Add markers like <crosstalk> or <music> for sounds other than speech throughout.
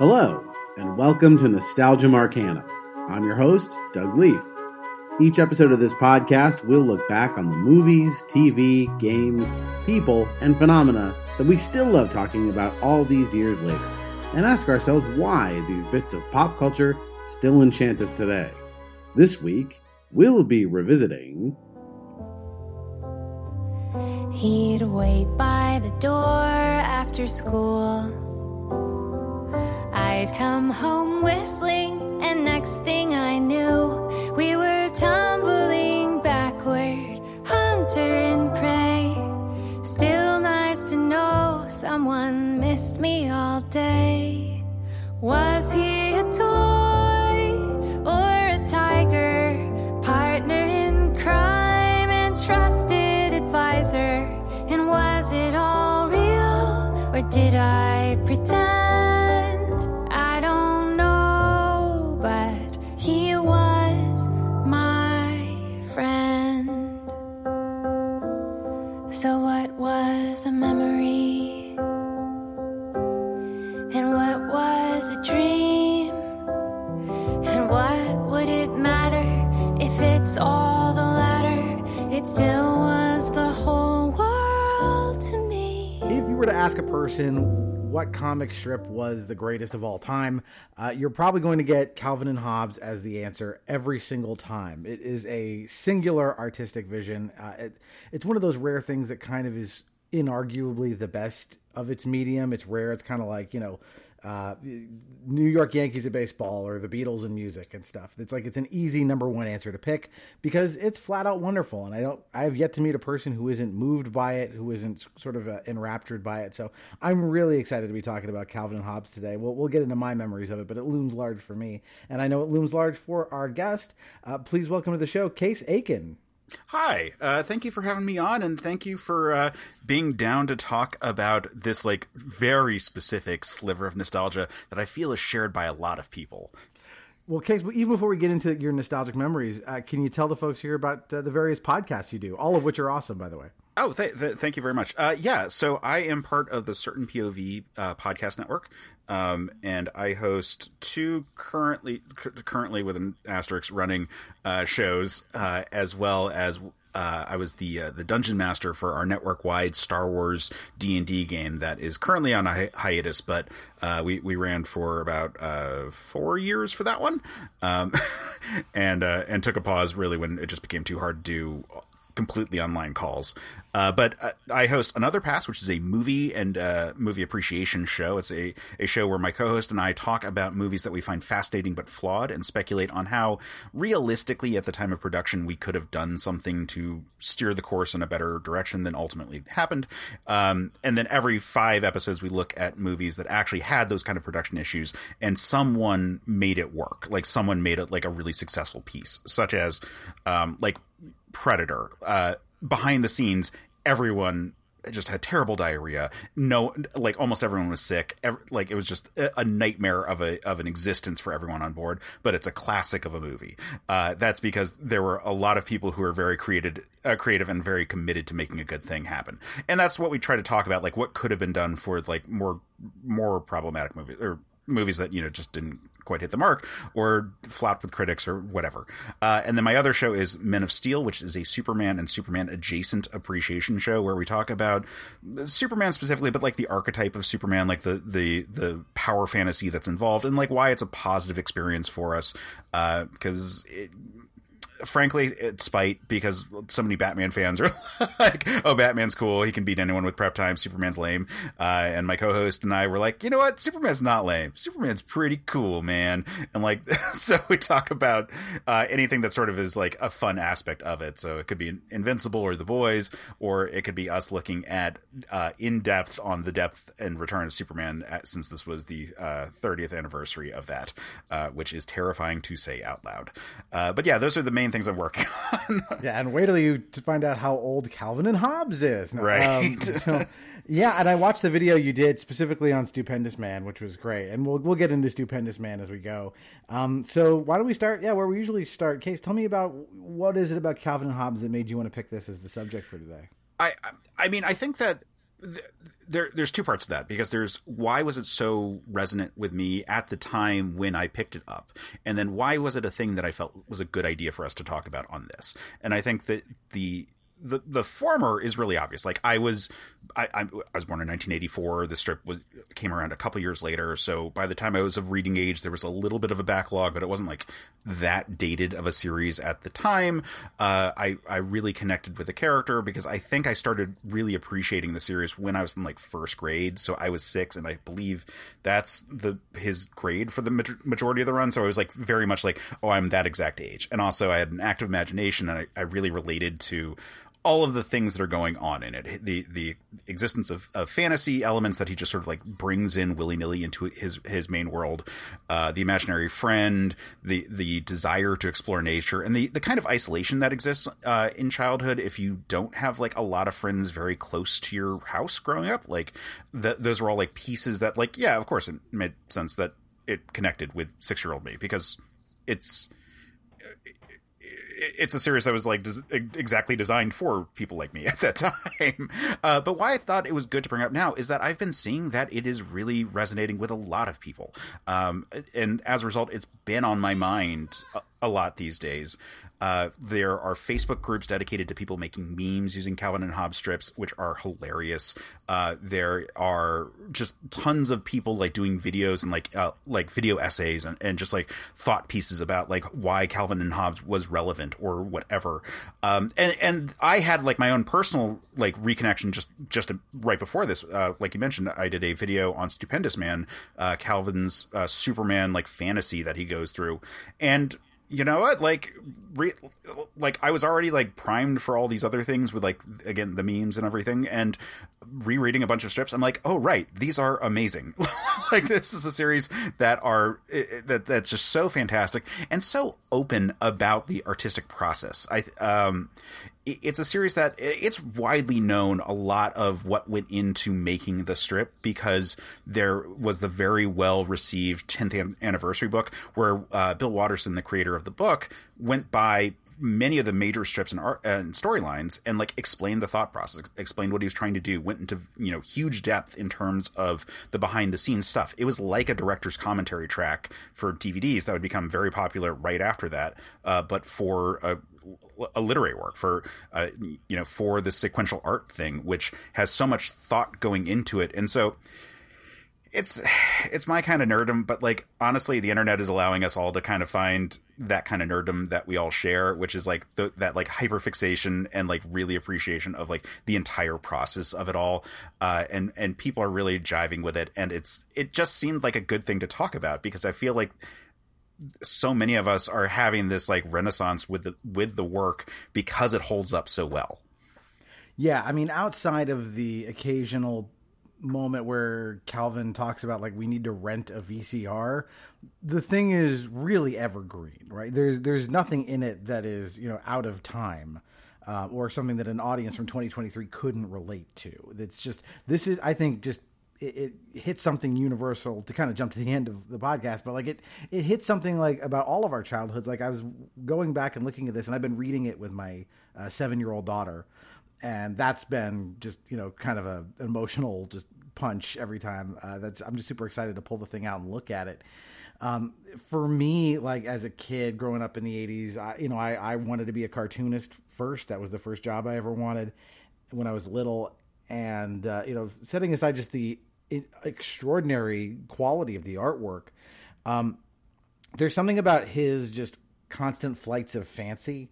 Hello, and welcome to Nostalgium Arcanum. I'm your host, Doug Leaf. Each episode of this podcast, we'll look back on the movies, TV, games, people, and phenomena that we still love talking about all these years later, and ask ourselves why these bits of pop culture still enchant us today. This week, we'll be revisiting. He'd wait by the door after school. I'd come home whistling, and next thing I knew, we were tumbling backward, hunter and prey. Still nice to know someone missed me all day. Was he a toy or a tiger? Partner in crime and trusted advisor. And was it all real or did I ask a person what comic strip was the greatest of all time, uh, you're probably going to get Calvin and Hobbes as the answer every single time. It is a singular artistic vision. Uh, it, it's one of those rare things that kind of is inarguably the best of its medium. It's rare. It's kind of like, you know, uh, New York Yankees at baseball or the Beatles in music and stuff. It's like it's an easy number one answer to pick because it's flat out wonderful. And I don't, I have yet to meet a person who isn't moved by it, who isn't sort of uh, enraptured by it. So I'm really excited to be talking about Calvin and Hobbes today. We'll, we'll get into my memories of it, but it looms large for me, and I know it looms large for our guest. Uh, please welcome to the show, Case Aiken. Hi, uh, thank you for having me on, and thank you for uh, being down to talk about this like very specific sliver of nostalgia that I feel is shared by a lot of people. Well, Case, even before we get into your nostalgic memories, uh, can you tell the folks here about uh, the various podcasts you do, all of which are awesome, by the way? Oh, th- th- thank you very much. Uh, yeah, so I am part of the Certain POV uh, podcast network, um, and I host two currently c- currently with an asterisk running uh, shows, uh, as well as uh, I was the uh, the dungeon master for our network wide Star Wars D and D game that is currently on a hi- hiatus, but we we ran for about four years for that one, um, <laughs> and and took a pause really when it just became too hard to do completely online calls. Uh, but uh, I host another pass, which is a movie and uh, movie appreciation show. It's a, a show where my co-host and I talk about movies that we find fascinating but flawed, and speculate on how realistically, at the time of production, we could have done something to steer the course in a better direction than ultimately happened. Um, and then every five episodes, we look at movies that actually had those kind of production issues, and someone made it work. Like someone made it like a really successful piece, such as um, like Predator. Uh, behind the scenes, everyone just had terrible diarrhea. No, like almost everyone was sick. Every, like it was just a, nightmare of a of an existence for everyone on board. But it's a classic of a movie. Uh, that's because there were a lot of people who were very created, uh, creative, and very committed to making a good thing happen. And that's what we try to talk about, like what could have been done for like more more problematic movies or movies that you know just didn't quite hit the mark or flopped with critics or whatever. Uh, and then my other show is Men of Steel, which is a Superman and Superman adjacent appreciation show where we talk about Superman specifically, but like the archetype of Superman, like the the the power fantasy that's involved, and like why it's a positive experience for us. Because uh, frankly, it's spite because so many Batman fans are <laughs> like, "Oh, Batman's cool. He can beat anyone with prep time. Superman's lame." Uh, and my co-host and I were like, "You know what? Superman's not lame. Superman's pretty cool, man." And like, <laughs> so we talk about uh, anything that sort of is like a fun aspect of it. So it could be Invincible or The Boys, or it could be us looking at uh, in depth on the Death and Return of Superman, at, since this was the 30th anniversary of that, uh, which is terrifying to say out loud. Uh, but yeah, those are the main things I'm working <laughs> on. yeah, and wait till you to find out how old Calvin and Hobbes is. No, right. Um, <laughs> so, yeah, and I watched the video you did specifically on Stupendous Man, which was great, and we'll we'll get into Stupendous Man as we go. Um, so why don't we start? Yeah, where we usually start. Case, tell me about what is it about Calvin and Hobbes that made you want to pick this as the subject for today? I I mean I think that there there's two parts to that because there's why was it so resonant with me at the time when I picked it up, and then why was it a thing that I felt was a good idea for us to talk about on this? And I think that the the the former is really obvious. Like I was, I, I, was born in 1984. The strip was came around a couple years later. So by the time I was of reading age, there was a little bit of a backlog, but it wasn't like that dated of a series at the time. Uh, I I really connected with the character because I think I started really appreciating the series when I was in like first grade. So I was six, and I believe that's the his grade for the majority of the run. So I was like very much like, oh, I'm that exact age, and also I had an active imagination, and I, I really related to all of the things that are going on in it. The the existence of, of fantasy elements that he just sort of like brings in willy nilly into his his main world, uh, the imaginary friend, the the desire to explore nature, and the the kind of isolation that exists uh, in childhood if you don't have like a lot of friends very close to your house growing up. Like those were all like pieces that like yeah, of course it made sense that it connected with six year old me because it's it's a series that was like des- exactly designed for people like me <laughs> at that time. Uh, but why I thought it was good to bring up now is that I've been seeing that it is really resonating with a lot of people, um, and as a result, it's been on my mind a, lot these days. Uh, there are Facebook groups dedicated to people making memes using Calvin and Hobbes strips, which are hilarious. Uh, there are just tons of people like doing videos and like uh, like video essays and, and just like thought pieces about like why Calvin and Hobbes was relevant or whatever. Um, and and I had like my own personal like reconnection just just right before this. Uh, like you mentioned, I did a video on Stupendous Man, uh, Calvin's uh, Superman like fantasy that he goes through, and you know what? Like re- like i was already like primed for all these other things with like again the memes and everything and rereading a bunch of strips i'm like oh right these are amazing. <laughs> Like this is a series that are that that's just so fantastic and so open about the artistic process. I um it's a series that it's widely known a lot of what went into making the strip because there was the very well received 10th anniversary book where uh, Bill Watterson, the creator of the book, went by many of the major strips and, and storylines and like explained the thought process, explained what he was trying to do, went into you know huge depth in terms of the behind the scenes stuff. It was like a director's commentary track for DVDs that would become very popular right after that, uh, but for a a literary work for uh, you know for the sequential art thing which has so much thought going into it. And so it's it's my kind of nerdum but like honestly the internet is allowing us all to kind of find that kind of nerdum that we all share which is like that like hyperfixation and like really appreciation of like the entire process of it all. Uh, and and people are really jiving with it. And it's it just seemed like a good thing to talk about because i feel like so many of us are having this like renaissance with the with the work because it holds up so well. Yeah, I mean, outside of the occasional moment where Calvin talks about like we need to rent a VCR, the thing is really evergreen, right? There's there's nothing in it that is you know out of time. Uh, or something that an audience from 2023 couldn't relate to. It's just this is, I think, just it, it hits something universal to kind of jump to the end of the podcast, but like it it hits something like about all of our childhoods. Like I was going back and looking at this, and I've been reading it with my uh, seven year old daughter, and that's been just you know kind of a emotional just punch every time. Uh, that's I'm just super excited to pull the thing out and look at it. Um, for me, like as a kid growing up in the '80s, I, you know, I, I wanted to be a cartoonist first. That was the first job I ever wanted when I was little, and uh, you know, setting aside just the extraordinary quality of the artwork. Um, there's something about his just constant flights of fancy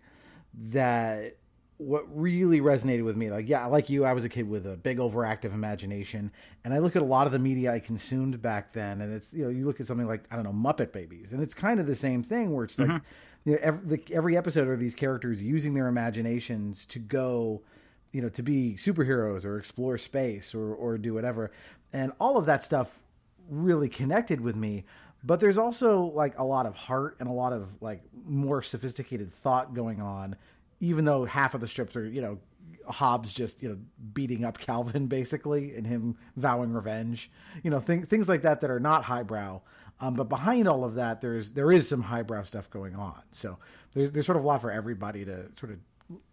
that what really resonated with me like yeah like you i was a kid with a big overactive imagination and i look at a lot of the media i consumed back then and it's you know you look at something like i don't know muppet babies and it's kind of the same thing where it's like mm-hmm. you know, every, the, every episode are these characters using their imaginations to go you know to be superheroes or explore space or or do whatever and all of that stuff really connected with me but there's also like a lot of heart and a lot of like more sophisticated thought going on even though half of the strips are you know Hobbes just you know beating up <laughs> Calvin basically and him vowing revenge you know th- things like that that are not highbrow. Um, but behind all of that there's there is some highbrow stuff going on. So there's there's sort of a lot for everybody to sort of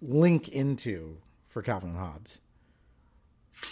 link into for Calvin and Hobbes.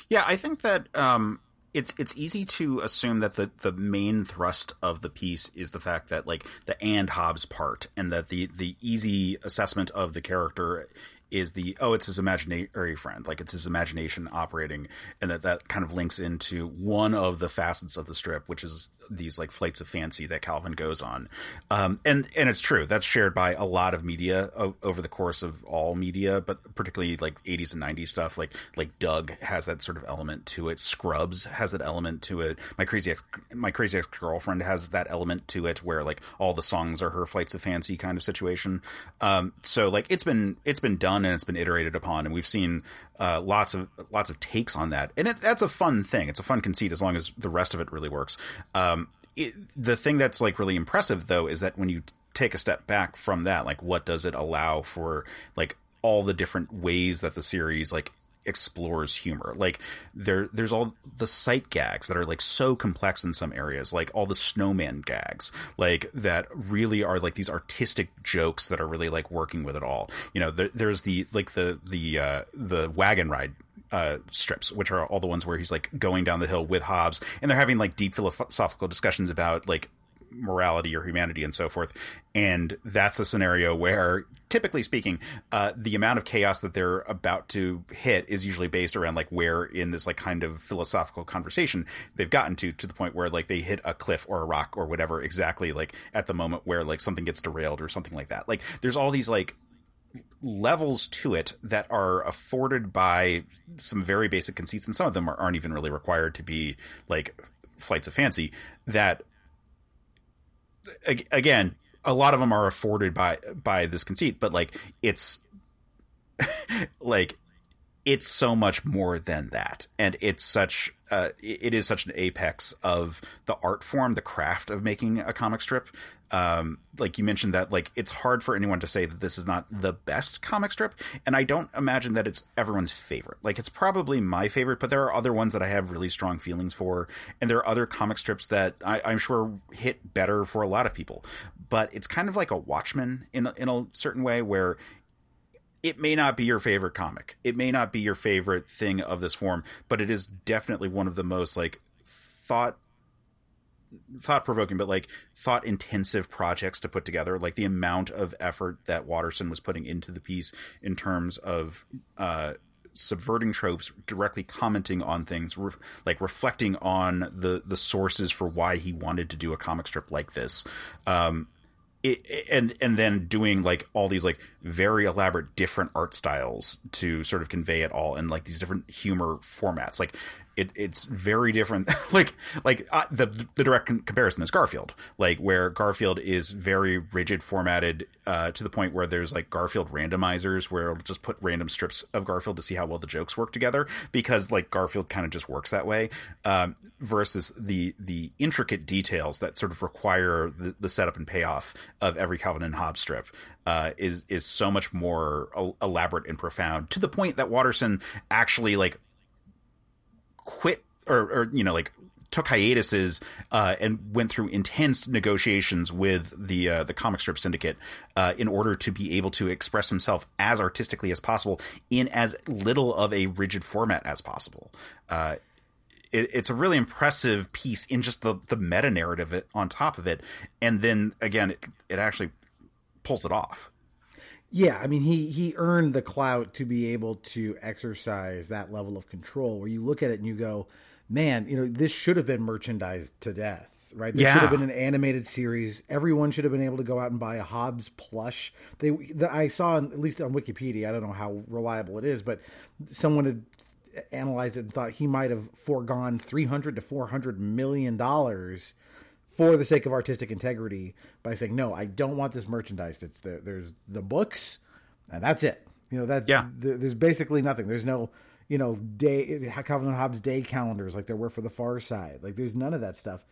Yeah, I think that um, it's it's easy to assume that the the main thrust of the piece is the fact that like the and Hobbes part, and that the the easy assessment of the character is the oh it's his imaginary friend. Like it's his imagination operating and that that kind of links into one of the facets of the strip which is these like flights of fancy that calvin goes on. Um, and and it's true that's shared by a lot of media o- over the course of all media but particularly like 80s and 90s stuff like like doug has that sort of element to it. Scrubs has that element to it. My crazy ex- my crazy ex-girlfriend has that element to it where like all the songs are her flights of fancy kind of situation. Um, so like it's been it's been done and it's been iterated upon, and we've seen uh, lots of lots of takes on that, and it, that's a fun thing. It's a fun conceit as long as the rest of it really works. Um, it, the thing that's like really impressive though is that when you take a step back from that, like what does it allow for like all the different ways that the series like explores humor. Like there there's all the sight gags that are like so complex in some areas, like all the snowman gags, like that really are like these artistic jokes that are really like working with it all. You know, there, there's the like the the uh, the wagon ride uh, strips, which are all the ones where he's like going down the hill with Hobbes, and they're having like deep philosophical discussions about like morality or humanity and so forth. And that's a scenario where, typically speaking, uh, the amount of chaos that they're about to hit is usually based around like where in this like kind of philosophical conversation they've gotten to, to the point where like they hit a cliff or a rock or whatever exactly like at the moment where like something gets derailed or something like that. Like there's all these like levels to it that are afforded by some very basic conceits, and some of them aren't even really required to be like flights of fancy that again, a lot of them are afforded by by this conceit, but like it's <laughs> like it's so much more than that, and it's such uh, it is such an apex of the art form, the craft of making a comic strip. Um, like you mentioned that like it's hard for anyone to say that this is not the best comic strip, and I don't imagine that it's everyone's favorite. Like it's probably my favorite, but there are other ones that I have really strong feelings for, and there are other comic strips that I, I'm sure hit better for a lot of people. But it's kind of like a Watchmen in in a certain way where it may not be your favorite comic. It may not be your favorite thing of this form, but it is definitely one of the most like thought thought provoking, but like thought intensive projects to put together. Like the amount of effort that Watterson was putting into the piece in terms of uh, subverting tropes, directly commenting on things, like reflecting on the the sources for why he wanted to do a comic strip like this. Um, it, and and then doing like all these like very elaborate different art styles to sort of convey it all in like these different humor formats. Like it, it's very different. <laughs> like like uh, the the direct comparison is Garfield, like where Garfield is very rigid formatted uh, to the point where there's like Garfield randomizers where it'll just put random strips of Garfield to see how well the jokes work together because like Garfield kind of just works that way. Um, versus the the intricate details that sort of require the, the setup and payoff of every Calvin and Hobbes strip. Uh, is is so much more elaborate and profound to the point that Watterson actually like quit or, or you know like took hiatuses uh, and went through intense negotiations with the uh, the comic strip syndicate uh, in order to be able to express himself as artistically as possible in as little of a rigid format as possible. Uh, it, it's a really impressive piece in just the the meta narrative on top of it, and then again, it, it actually pulls it off. Yeah, I mean he he earned the clout to be able to exercise that level of control where you look at it and you go, "Man, you know, this should have been merchandised to death." Right? This yeah. should have been an animated series. Everyone should have been able to go out and buy a Hobbes plush. They the, I saw at least on Wikipedia, I don't know how reliable it is, but someone had analyzed it and thought he might have foregone 300 to 400 million dollars for the sake of artistic integrity by saying no i don't want this merchandise it's the, there's the books and that's it. You know that yeah. the, there's basically nothing. There's no you know day calvin and hobbes day calendars like there were for the far side. Like there's none of that stuff.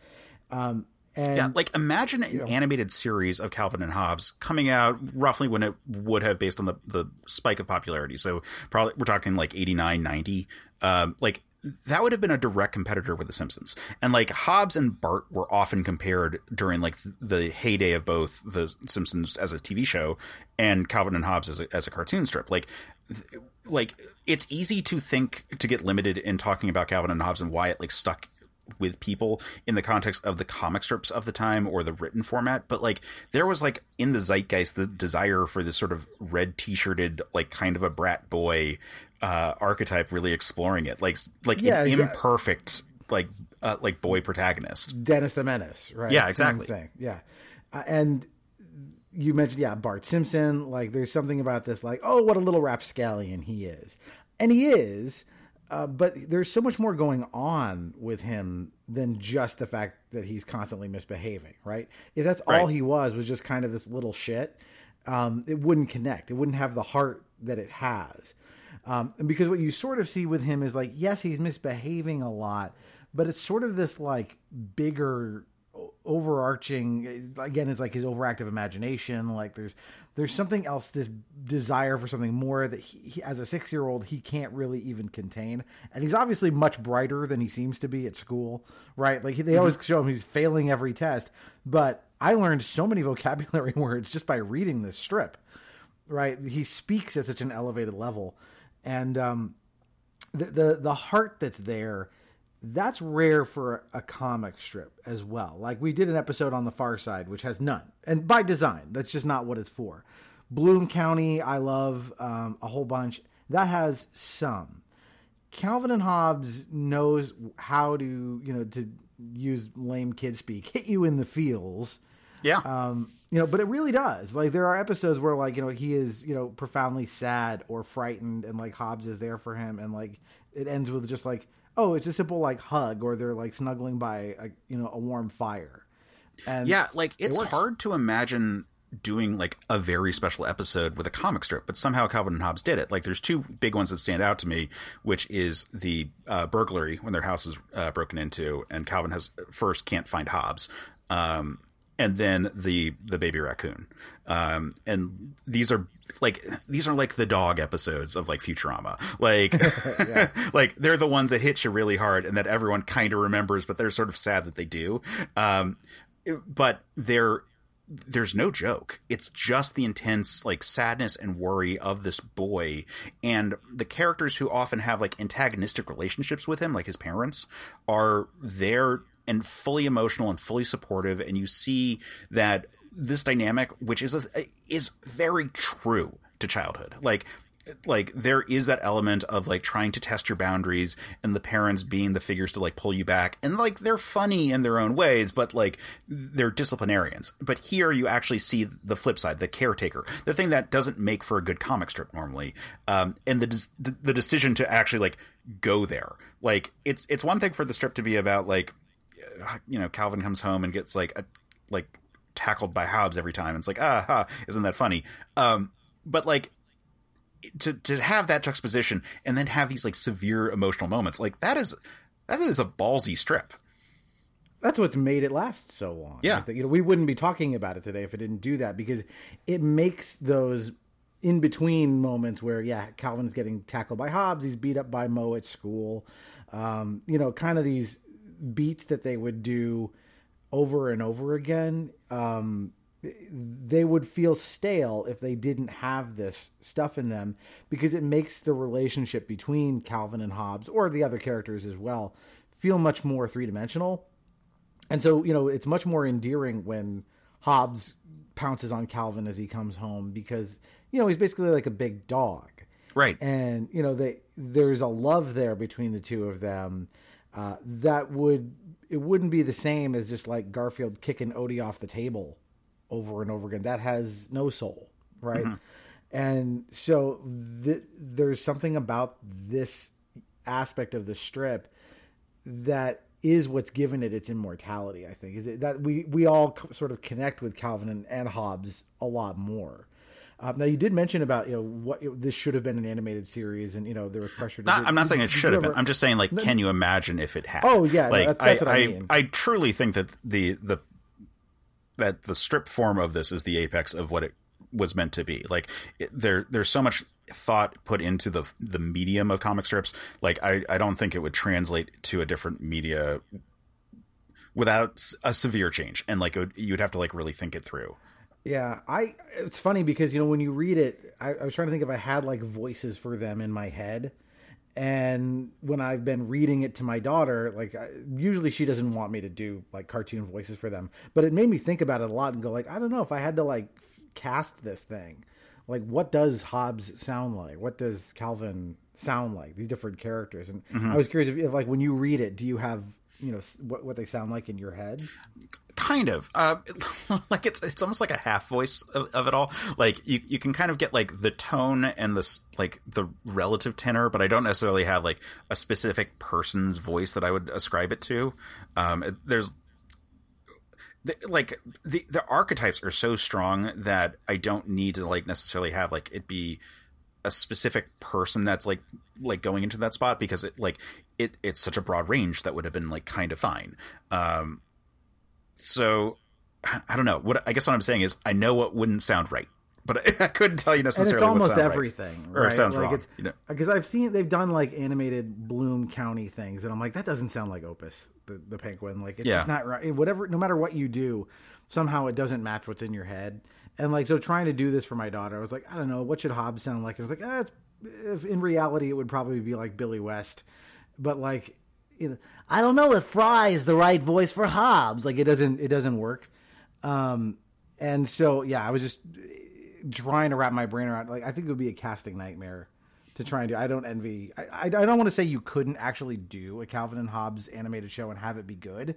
Um and, yeah, like imagine an know, animated series of Calvin and Hobbes coming out roughly when it would have based on the, the spike of popularity. So probably we're talking like 89, 90. Um, like that would have been a direct competitor with The Simpsons. And like Hobbes and Bart were often compared during like the heyday of both The Simpsons as a TV show and Calvin and Hobbes as a, as a cartoon strip. Like like it's easy to think to get limited in talking about Calvin and Hobbes and why it like stuck with people in the context of the comic strips of the time or the written format but like there was like in the zeitgeist the desire for this sort of red t-shirted like kind of a brat boy uh archetype really exploring it like like Yeah, an exactly. imperfect like uh, like boy protagonist Dennis the Menace, right? Yeah, exactly. Yeah, uh, and you mentioned yeah Bart Simpson. Like, there's something about this, like, oh, what a little rapscallion he is, and he is. Uh, but there's so much more going on with him than just the fact that he's constantly misbehaving, right? If that's all he was, was just kind of this little shit, um, it wouldn't connect. It wouldn't have the heart that it has. Um, and because what you sort of see with him is like, yes, he's misbehaving a lot, but it's sort of this like bigger overarching again is like his overactive imagination. Like there's there's something else this desire for something more that he, he as a six year old he can't really even contain. And he's obviously much brighter than he seems to be at school right? Like they always show him he's failing every test. But i learned so many <laughs> vocabulary words just by reading this strip right? He speaks at such an elevated level. And um the the, the heart that's there that's rare for a comic strip as well. Like we did an episode on the far side which has none. And by design that's just not what it's for. Bloom county i love um, a whole bunch. That has some. Calvin and hobbes knows how to you know to use lame kid speak hit you in the feels. Yeah. Um, you know, but it really does. Like there are episodes where like you know he is you know profoundly sad or frightened, and like Hobbes is there for him, and like it ends with just like oh, it's a simple like hug, or they're like snuggling by a you know a warm fire. And yeah like it's works. hard to imagine doing like a very special episode with a comic strip but somehow calvin and hobbes did it like there's two big ones that stand out to me which is the uh, burglary when their house is uh, broken into and calvin has first can't find hobbes um, and then the the baby raccoon. Um, and these are like these are like the dog episodes of like futurama. Like <laughs> <laughs> like they're the ones that hit you really hard and that everyone kind of remembers but they're sort of sad that they do. Um, but they're there's no joke. It's just the intense like sadness and worry of this boy and the characters who often have like antagonistic relationships with him, like his parents, are there and fully emotional and fully supportive and you see that this dynamic which is a, is very true to childhood. Like like there is that element of like trying to test your boundaries and the parents being the figures to like pull you back. And like they're funny in their own ways but like they're disciplinarians. But here you actually see the flip side the caretaker the thing that doesn't make for a good comic strip normally um and the des- the decision to actually like go there. Like it's it's one thing for the strip to be about like you know Calvin comes home and gets like a, like tackled by Hobbes every time. It's like ah, ha, isn't that funny? Um, but like to to have that juxtaposition and then have these like severe emotional moments, like that is that is a ballsy strip. that's what's made it last so long. Yeah. Think, you know, we wouldn't be talking about it today if it didn't do that because it makes those in between moments where, yeah, Calvin's getting tackled by Hobbes, he's beat up by Moe at school. Um, you know, kind of these beats that they would do over and over again. Um, they would feel stale if they didn't have this stuff in them because it makes the relationship between Calvin and Hobbes or the other characters as well feel much more three dimensional. And so, you know, it's much more endearing when Hobbes pounces on Calvin as he comes home because, you know, he's basically like a big dog. Right. And, you know, they there's a love there between the two of them uh, that would it wouldn't be the same as just like Garfield kicking Odie off the table over and over again. That has no soul, right? And so th- there's something about this aspect of the strip that is what's given it its immortality. I think is it that we we all c- sort of connect with Calvin and, and Hobbes a lot more. Um, now you did mention about you know what this should have been an animated series, and you know there was pressure. To Not, I'm not saying it should have been. I'm just saying, like, can you imagine if it had? Oh, yeah, no, like that- that's what I I, mean. I, truly think that the the that the strip form of this is the apex of what it was meant to be. Like, it, there there's so much thought put into the the medium of comic strips. Like, I I don't think it would translate to a different media without a severe change, and like it would, you'd have to like really think it through. Yeah, I. It's funny because you know when you read it, I, I was trying to think if I had like voices for them in my head, and when I've been reading it to my daughter, like I, usually she doesn't want me to do like cartoon voices for them, but it made me think about it a lot and go like, I don't know if I had to like cast this thing, like what does Hobbes sound like? What does Calvin sound like? These different characters, and mm-hmm. I was curious if, if like when you read it, do you have you know what what they sound like in your head? Kind of uh, <laughs> like it's it's almost like a half voice of, of it all. Like you you can kind of get like the tone and the like the relative tenor but i don't necessarily have like a specific person's voice that i would ascribe it to. Um there's the, like the the archetypes are so strong that i don't need to like necessarily have like it be a specific person that's like like going into that spot because it like it it's such a broad range that would have been like kind of fine. Um so I don't know. What I guess what I'm saying is I know what wouldn't sound right, but I, <laughs> I couldn't tell you necessarily. and it's almost what everything, right. or right? it sounds like wrong. It's, you know? Because I've seen they've done like animated Bloom County things, and I'm like, that doesn't sound like Opus, the, the penguin. Like it's Yeah. just not right. Whatever, no matter what you do, somehow it doesn't match what's in your head. And like, so trying to do this for my daughter, I was like, I don't know, what should Hobbes sound like? I was like, eh, it's, if in reality, it would probably be like Billy West, but like, you know, I don't know if Fry is the right voice for Hobbes. Like, it doesn't, it doesn't work. Um, and so yeah, I was just trying to wrap my brain around. Like, I think it would be a casting nightmare to try and do. I don't envy. I, I, I don't want to say you couldn't actually do a Calvin and Hobbes animated show and have it be good,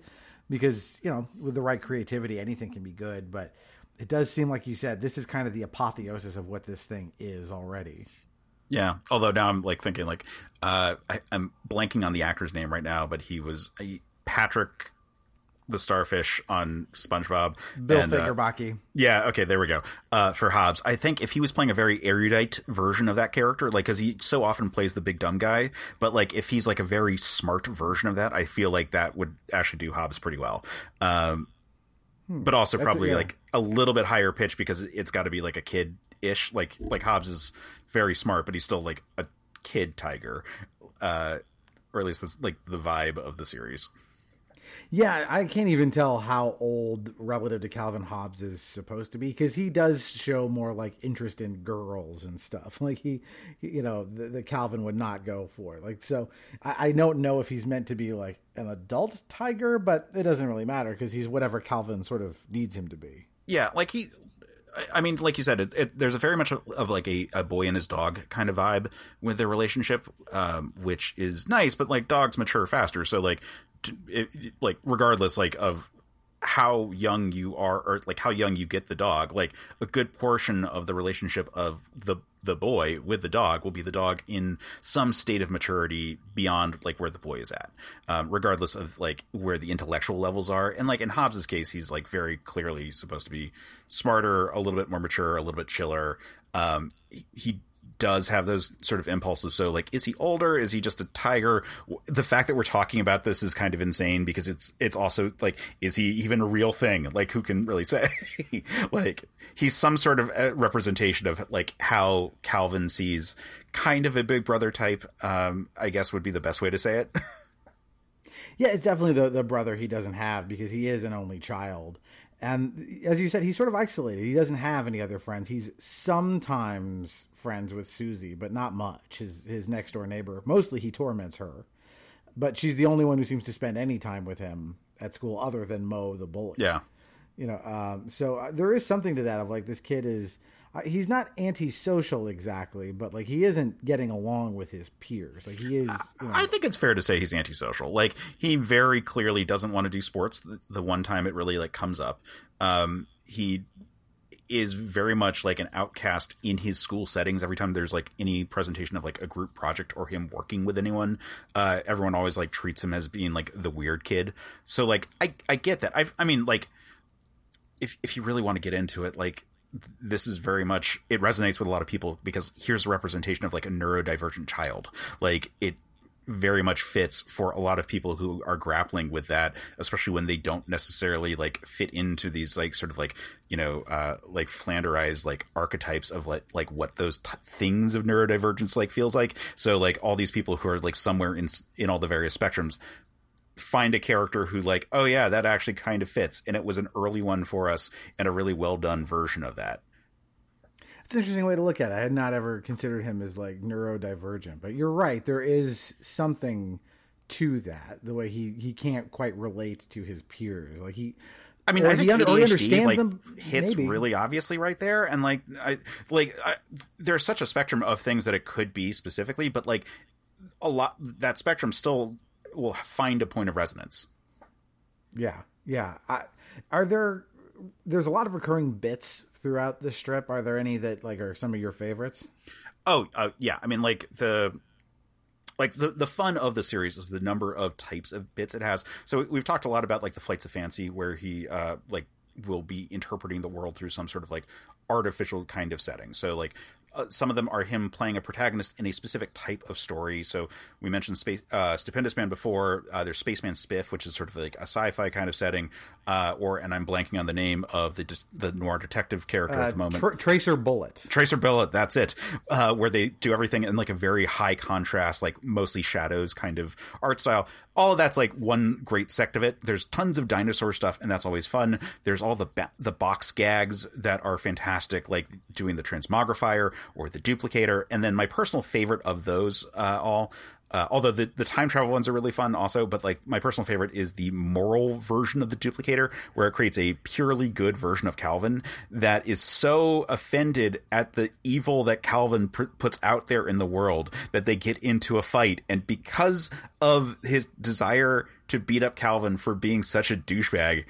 because you know with the right creativity, anything can be good. But it does seem like you said this is kind of the apotheosis of what this thing is already. Yeah. Although now I'm like thinking like uh, I, I'm blanking on the actor's name right now, but he was uh, Patrick the starfish on SpongeBob. Bill and, uh, Fagerbakke. Yeah, okay, there we go. Uh, for Hobbes, I think if he was playing a very erudite version of that character, like, because he so often plays the big dumb guy, but like if he's like a very smart version of that, I feel like that would actually do Hobbes pretty well. Um, but also probably yeah. like a little bit higher pitch because it's got to be like a kid ish. Like like Hobbes is very smart, but he's still like a kid tiger, uh, or at least that's like the vibe of the series. Yeah, I can't even tell how old relative to Calvin Hobbes is supposed to be because he does show more like interest in girls and stuff. <laughs> Like he, he- you know, the, the Calvin would not go for. Like so, I, I don't know if he's meant to be like an adult tiger, but it doesn't really matter because he's whatever Calvin sort of needs him to be. Yeah, like he. I- mean, like you said, it, it, there's a very much of like a, a boy and his dog kind of vibe with their relationship, um, which is nice. But like dogs mature faster, so like, t- it, like regardless like of how young you are or like how young you get the dog, like a good portion of the relationship of the the boy with the dog will be the dog in some state of maturity beyond like where the boy is at, um, regardless of like where the intellectual levels are. And like in Hobbes's case, he's like very clearly supposed to be smarter, a little bit more mature, a little bit chiller. Um, he, he does have those sort of impulses. So like, is he older? Is he just a tiger? The fact that we're talking about this is kind of insane because it's, it's also like, is he even a real thing? Like who can really <laughs> say like he's some sort of uh, representation of like how Calvin sees kind of a big brother type. Um, I guess would be the best way to say it. <laughs> Yeah, it's definitely the the brother he doesn't have because he is an only child. And as you said, he's sort of isolated. He doesn't have any other friends. He's sometimes friends with Susie, but not much. His his next door neighbor. Mostly he torments her. But she's the only one who seems to spend any time with him at school other than Moe the bully. yeah. You know, um, so uh, there is something to that of like this kid is he's not antisocial exactly, but like he isn't getting along with his peers. Like he is. You know, I think it's fair to say he's antisocial. Like he very clearly doesn't want to do sports. The, the one time it really like comes up, um, he is very much like an outcast in his school settings. Every time there's like any presentation of like a group project or him working with anyone, uh, everyone always like treats him as being like the weird kid. So like I I get that. I I mean like if if you really want to get into it, like this is very much it resonates with a lot of people because here's a representation of like a neurodivergent child. Like it very much fits for a lot of people who are grappling with that, especially when they don't necessarily like fit into these like sort of like you know uh like flanderized like archetypes of like like what those t- things of neurodivergence like feels like. So like all these people who are like somewhere in in all the various spectrums find a character who like oh yeah that actually kind of fits. And it was an early one for us and a really well done version of that. It's an interesting way to look at it. I had not ever considered him as like neurodivergent. But you're right. There is something to that the way he he can't quite relate to his peers. Like he I mean, I think under, ADHD like them, hits maybe. really obviously right there, and like, I like I, there's such a spectrum of things that it could be specifically, but like a lot that spectrum still will find a point of resonance. Yeah, yeah. I, are there? There's a lot of recurring bits throughout the strip. Are there any that like are some of your favorites? Oh, uh, yeah. I mean, like the like the the fun of the series is the number of types of bits it has. So we've talked a lot about like the flights of fancy, where he uh like will be interpreting the world through some sort of like artificial kind of setting. So like uh, some of them are him playing a protagonist in a specific type of story. So we mentioned Space uh, Stupendous Man before. Uh, there's Spaceman Spiff, which is sort of like a sci-fi kind of setting, uh, or and I'm blanking on the name of the the noir detective character at the uh, moment. Tra- Tracer Bullet. Tracer Bullet. That's it. Uh, where they do everything in like a very high contrast, like mostly shadows kind of art style all of that's like one great sect of it. There's tons of dinosaur stuff, and that's always fun. There's all the ba- the box gags that are fantastic, like doing the transmogrifier or the duplicator. And then my personal favorite of those uh, all uh, although the, the time travel ones are really fun also, but like my personal favorite is the moral version of the duplicator, where it creates a purely good version of Calvin that is so offended at the evil that Calvin pr- puts out there in the world that they get into a fight. And because of his desire to beat up Calvin for being such a douchebag,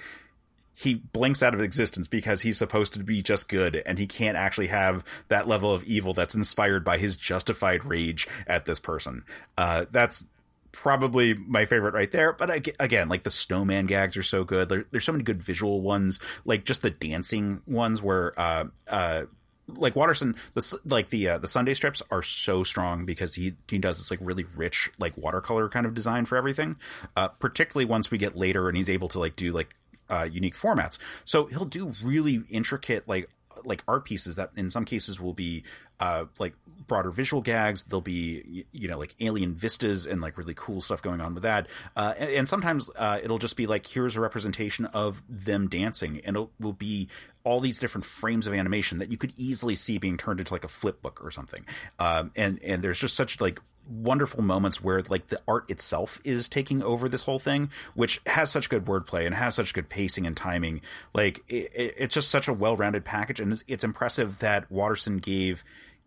he blinks out of existence because he's supposed to be just good and he can't actually have that level of evil that's inspired by his justified rage at this person. Uh, that's probably my favorite right there. But again, like the snowman gags are so good. There, there's so many good visual ones, like just the dancing ones where, uh, uh, like Watterson, the like the uh, the Sunday strips are so strong because he he does this like really rich like watercolor kind of design for everything. Uh, particularly once we get later and he's able to like do like uh, unique formats. So he'll do really intricate like like art pieces that in some cases will be uh, like broader visual gags. There'll be you know like alien vistas and like really cool stuff going on with that. Uh, and, and, sometimes uh, it'll just be like here's a representation of them dancing, and it will be all these different frames of animation that you could easily see being turned into like a flip book or something. Um, and and there's just such like wonderful moments where like the art itself is taking over this whole thing, which has such good wordplay and has such good pacing and timing. Like it, it's just such a well-rounded package, and it's, it's impressive that Watterson gave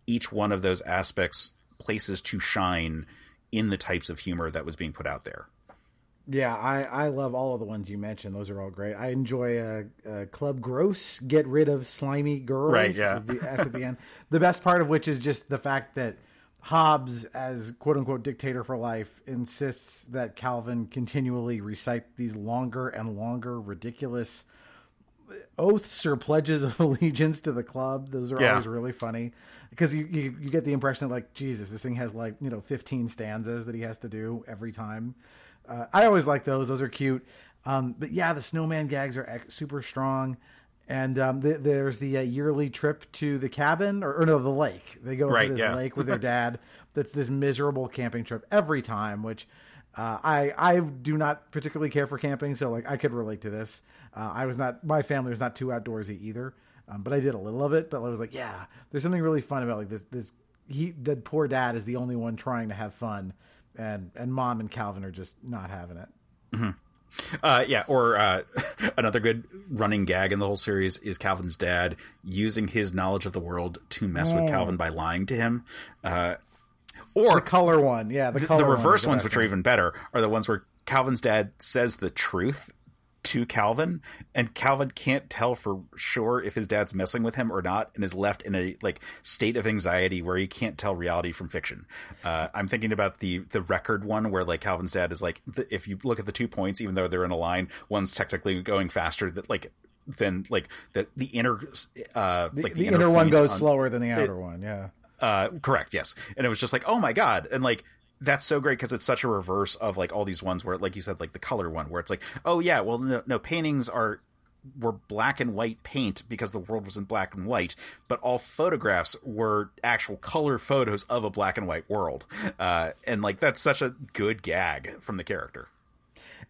each one of those aspects places to shine in the types of humor that was being put out there. Yeah, I, I love all of the ones you mentioned. Those are all great. I enjoy uh, uh, Club Gross, Get Rid of Slimy Girls. Right, yeah. The at the end. The best part of which is just the fact that Hobbes, as quote unquote dictator for life, insists that Calvin continually recite these longer and longer ridiculous oaths or pledges of <laughs> allegiance to the club. Those are yeah. always really funny because you, you, you get the impression that like Jesus, this thing has like you know fifteen stanzas that he has to do every time. Uh, I always like those; those are cute. Um, but yeah, the snowman gags are super strong. And um, the, there's the uh, yearly trip to the cabin, or, or, no, the lake. They go right, to this yeah. lake with their <laughs> dad. That's this miserable camping trip every time, which uh, I I do not particularly care for camping, so like I could relate to this. Uh, I was not my family was not too outdoorsy either, um, but I did a little of it. But I was like, yeah, there's something really fun about like this. This he the poor dad is the only one trying to have fun, and and mom and Calvin are just not having it. Mm-hmm. Uh, yeah, or uh, <laughs> another good running gag in the whole series is Calvin's dad using his knowledge of the world to mess oh. with Calvin by lying to him. Uh, or the color one, yeah, the, the, the reverse one ones, which are even better, are the ones where Calvin's dad says the truth to Calvin, and Calvin can't tell for sure if his dad's messing with him or not, and is left in a like state of anxiety where he can't tell reality from fiction. Uh, I'm thinking about the the record one where like Calvin's dad is like, the, if you look at the two points, even though they're in a line, one's technically going faster. That like than like the the inner uh the, like the, the inner, inner one goes on, slower than the outer it, one yeah uh correct yes and it was just like oh my god and like that's so great because it's such a reverse of like all these ones where like you said like the color one where it's like oh yeah well no, no paintings are were black and white paint because the world was in black and white, but all photographs were actual color photos of a black and white world. Uh, and like that's such a good gag from the character.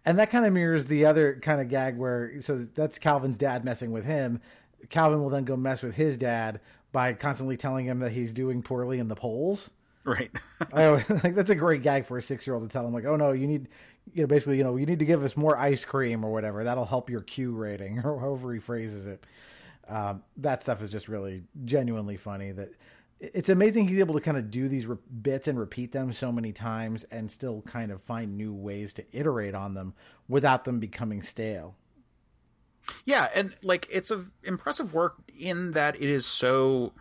and that kind of mirrors the other kind of gag where so that's Calvin's dad messing with him. Calvin will then go mess with his dad by constantly telling him that he's doing poorly in the polls. Right. <laughs> I always, like that's a great gag for a six year old to tell him like, oh no, you need, you know, basically, you know, you need to give us more ice cream or whatever. That'll help your Q rating <laughs> or however he phrases it. Um, that stuff is just really genuinely funny. That it's amazing he's able to kind of do these re- bits and repeat them so many times and still kind of find new ways to iterate on them without them becoming stale. Yeah, and like it's a impressive work in that it is so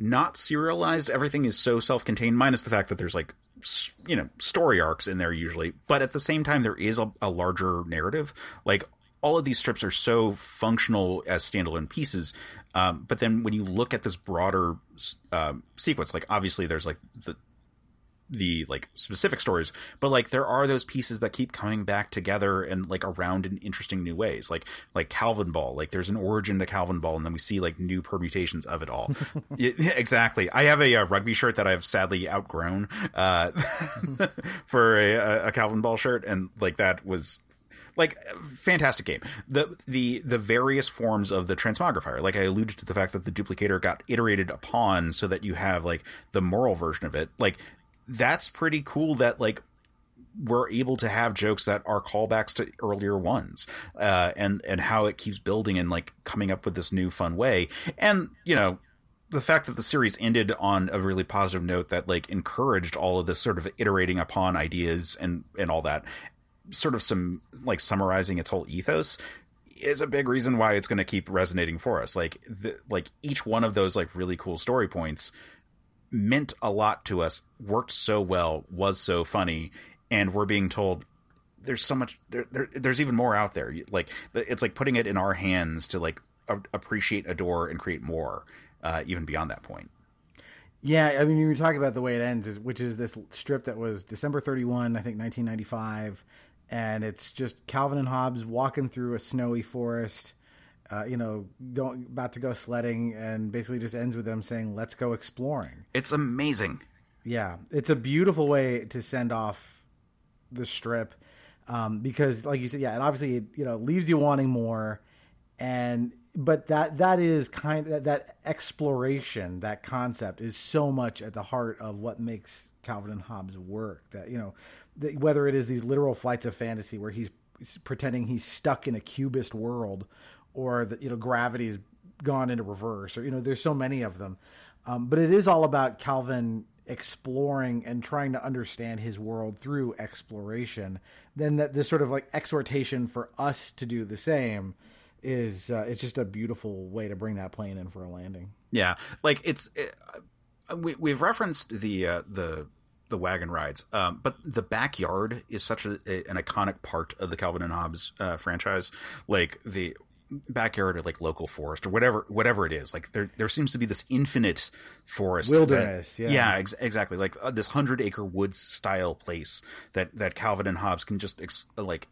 not serialized. Everything is so self-contained, minus the fact that there's like you know story arcs in there usually, but at the same time there is a, a larger narrative. Like all of these strips are so functional as standalone pieces. Um, but then when you look at this broader uh, sequence, like obviously there's like the the like specific stories, but like there are those pieces that keep coming back together and like around in interesting new ways. Like like Calvin Ball, like there's an origin to Calvin Ball, and then we see like new permutations of it all. <laughs> it, exactly. I have a, a, rugby shirt that I've sadly outgrown uh, <laughs> for a, a Calvin Ball shirt, and like that was like fantastic game. The the the various forms of the transmogrifier. Like I alluded to the fact that the duplicator got iterated upon so that you have like the moral version of it. Like that's pretty cool that like we're able to have jokes that are callbacks to earlier ones uh, and and how it keeps building and like coming up with this new fun way and you know the fact that the series ended on a really positive note that like encouraged all of this sort of iterating upon ideas and and all that sort of some like summarizing its whole ethos is a big reason why it's going to keep resonating for us. Like, the, like each one of those like really cool story points meant a lot to us, worked so well, was so funny, and we're being told there's so much there, there there's even more out there. Like it's like putting it in our hands to like a- appreciate, adore, and create more, uh, even beyond that point. Yeah, I mean, you were talking about the way it ends, which is this strip that was December 31, I think 1995 and it's just Calvin and Hobbes walking through a snowy forest, uh, you know, going about to go sledding, and basically just ends with them saying, "Let's go exploring." It's amazing. Yeah, it's a beautiful way to send off the strip um, because, like you said, yeah, it obviously it, you know leaves you wanting more, and but that that is kind of, that exploration, that concept is so much at the heart of what makes Calvin and Hobbes work. That you know that whether it is these literal flights of fantasy where he's pretending he's stuck in a cubist world, or that you know gravity's gone into reverse, or you know there's so many of them. Um, but it is all about Calvin exploring and trying to understand his world through exploration. Then that this sort of like exhortation for us to do the same is uh, it's just a beautiful way to bring that plane in for a landing. Yeah, like it's it, uh, we we've referenced the uh, the the wagon rides. Um, but the backyard is such a, a, an iconic part of the Calvin and Hobbes uh, franchise. Like the backyard or like local forest or whatever whatever it is like there there seems to be this infinite forest wilderness that, yeah. Yeah ex- exactly. Like uh, this 100 acre woods style place that that Calvin and Hobbes can just ex- like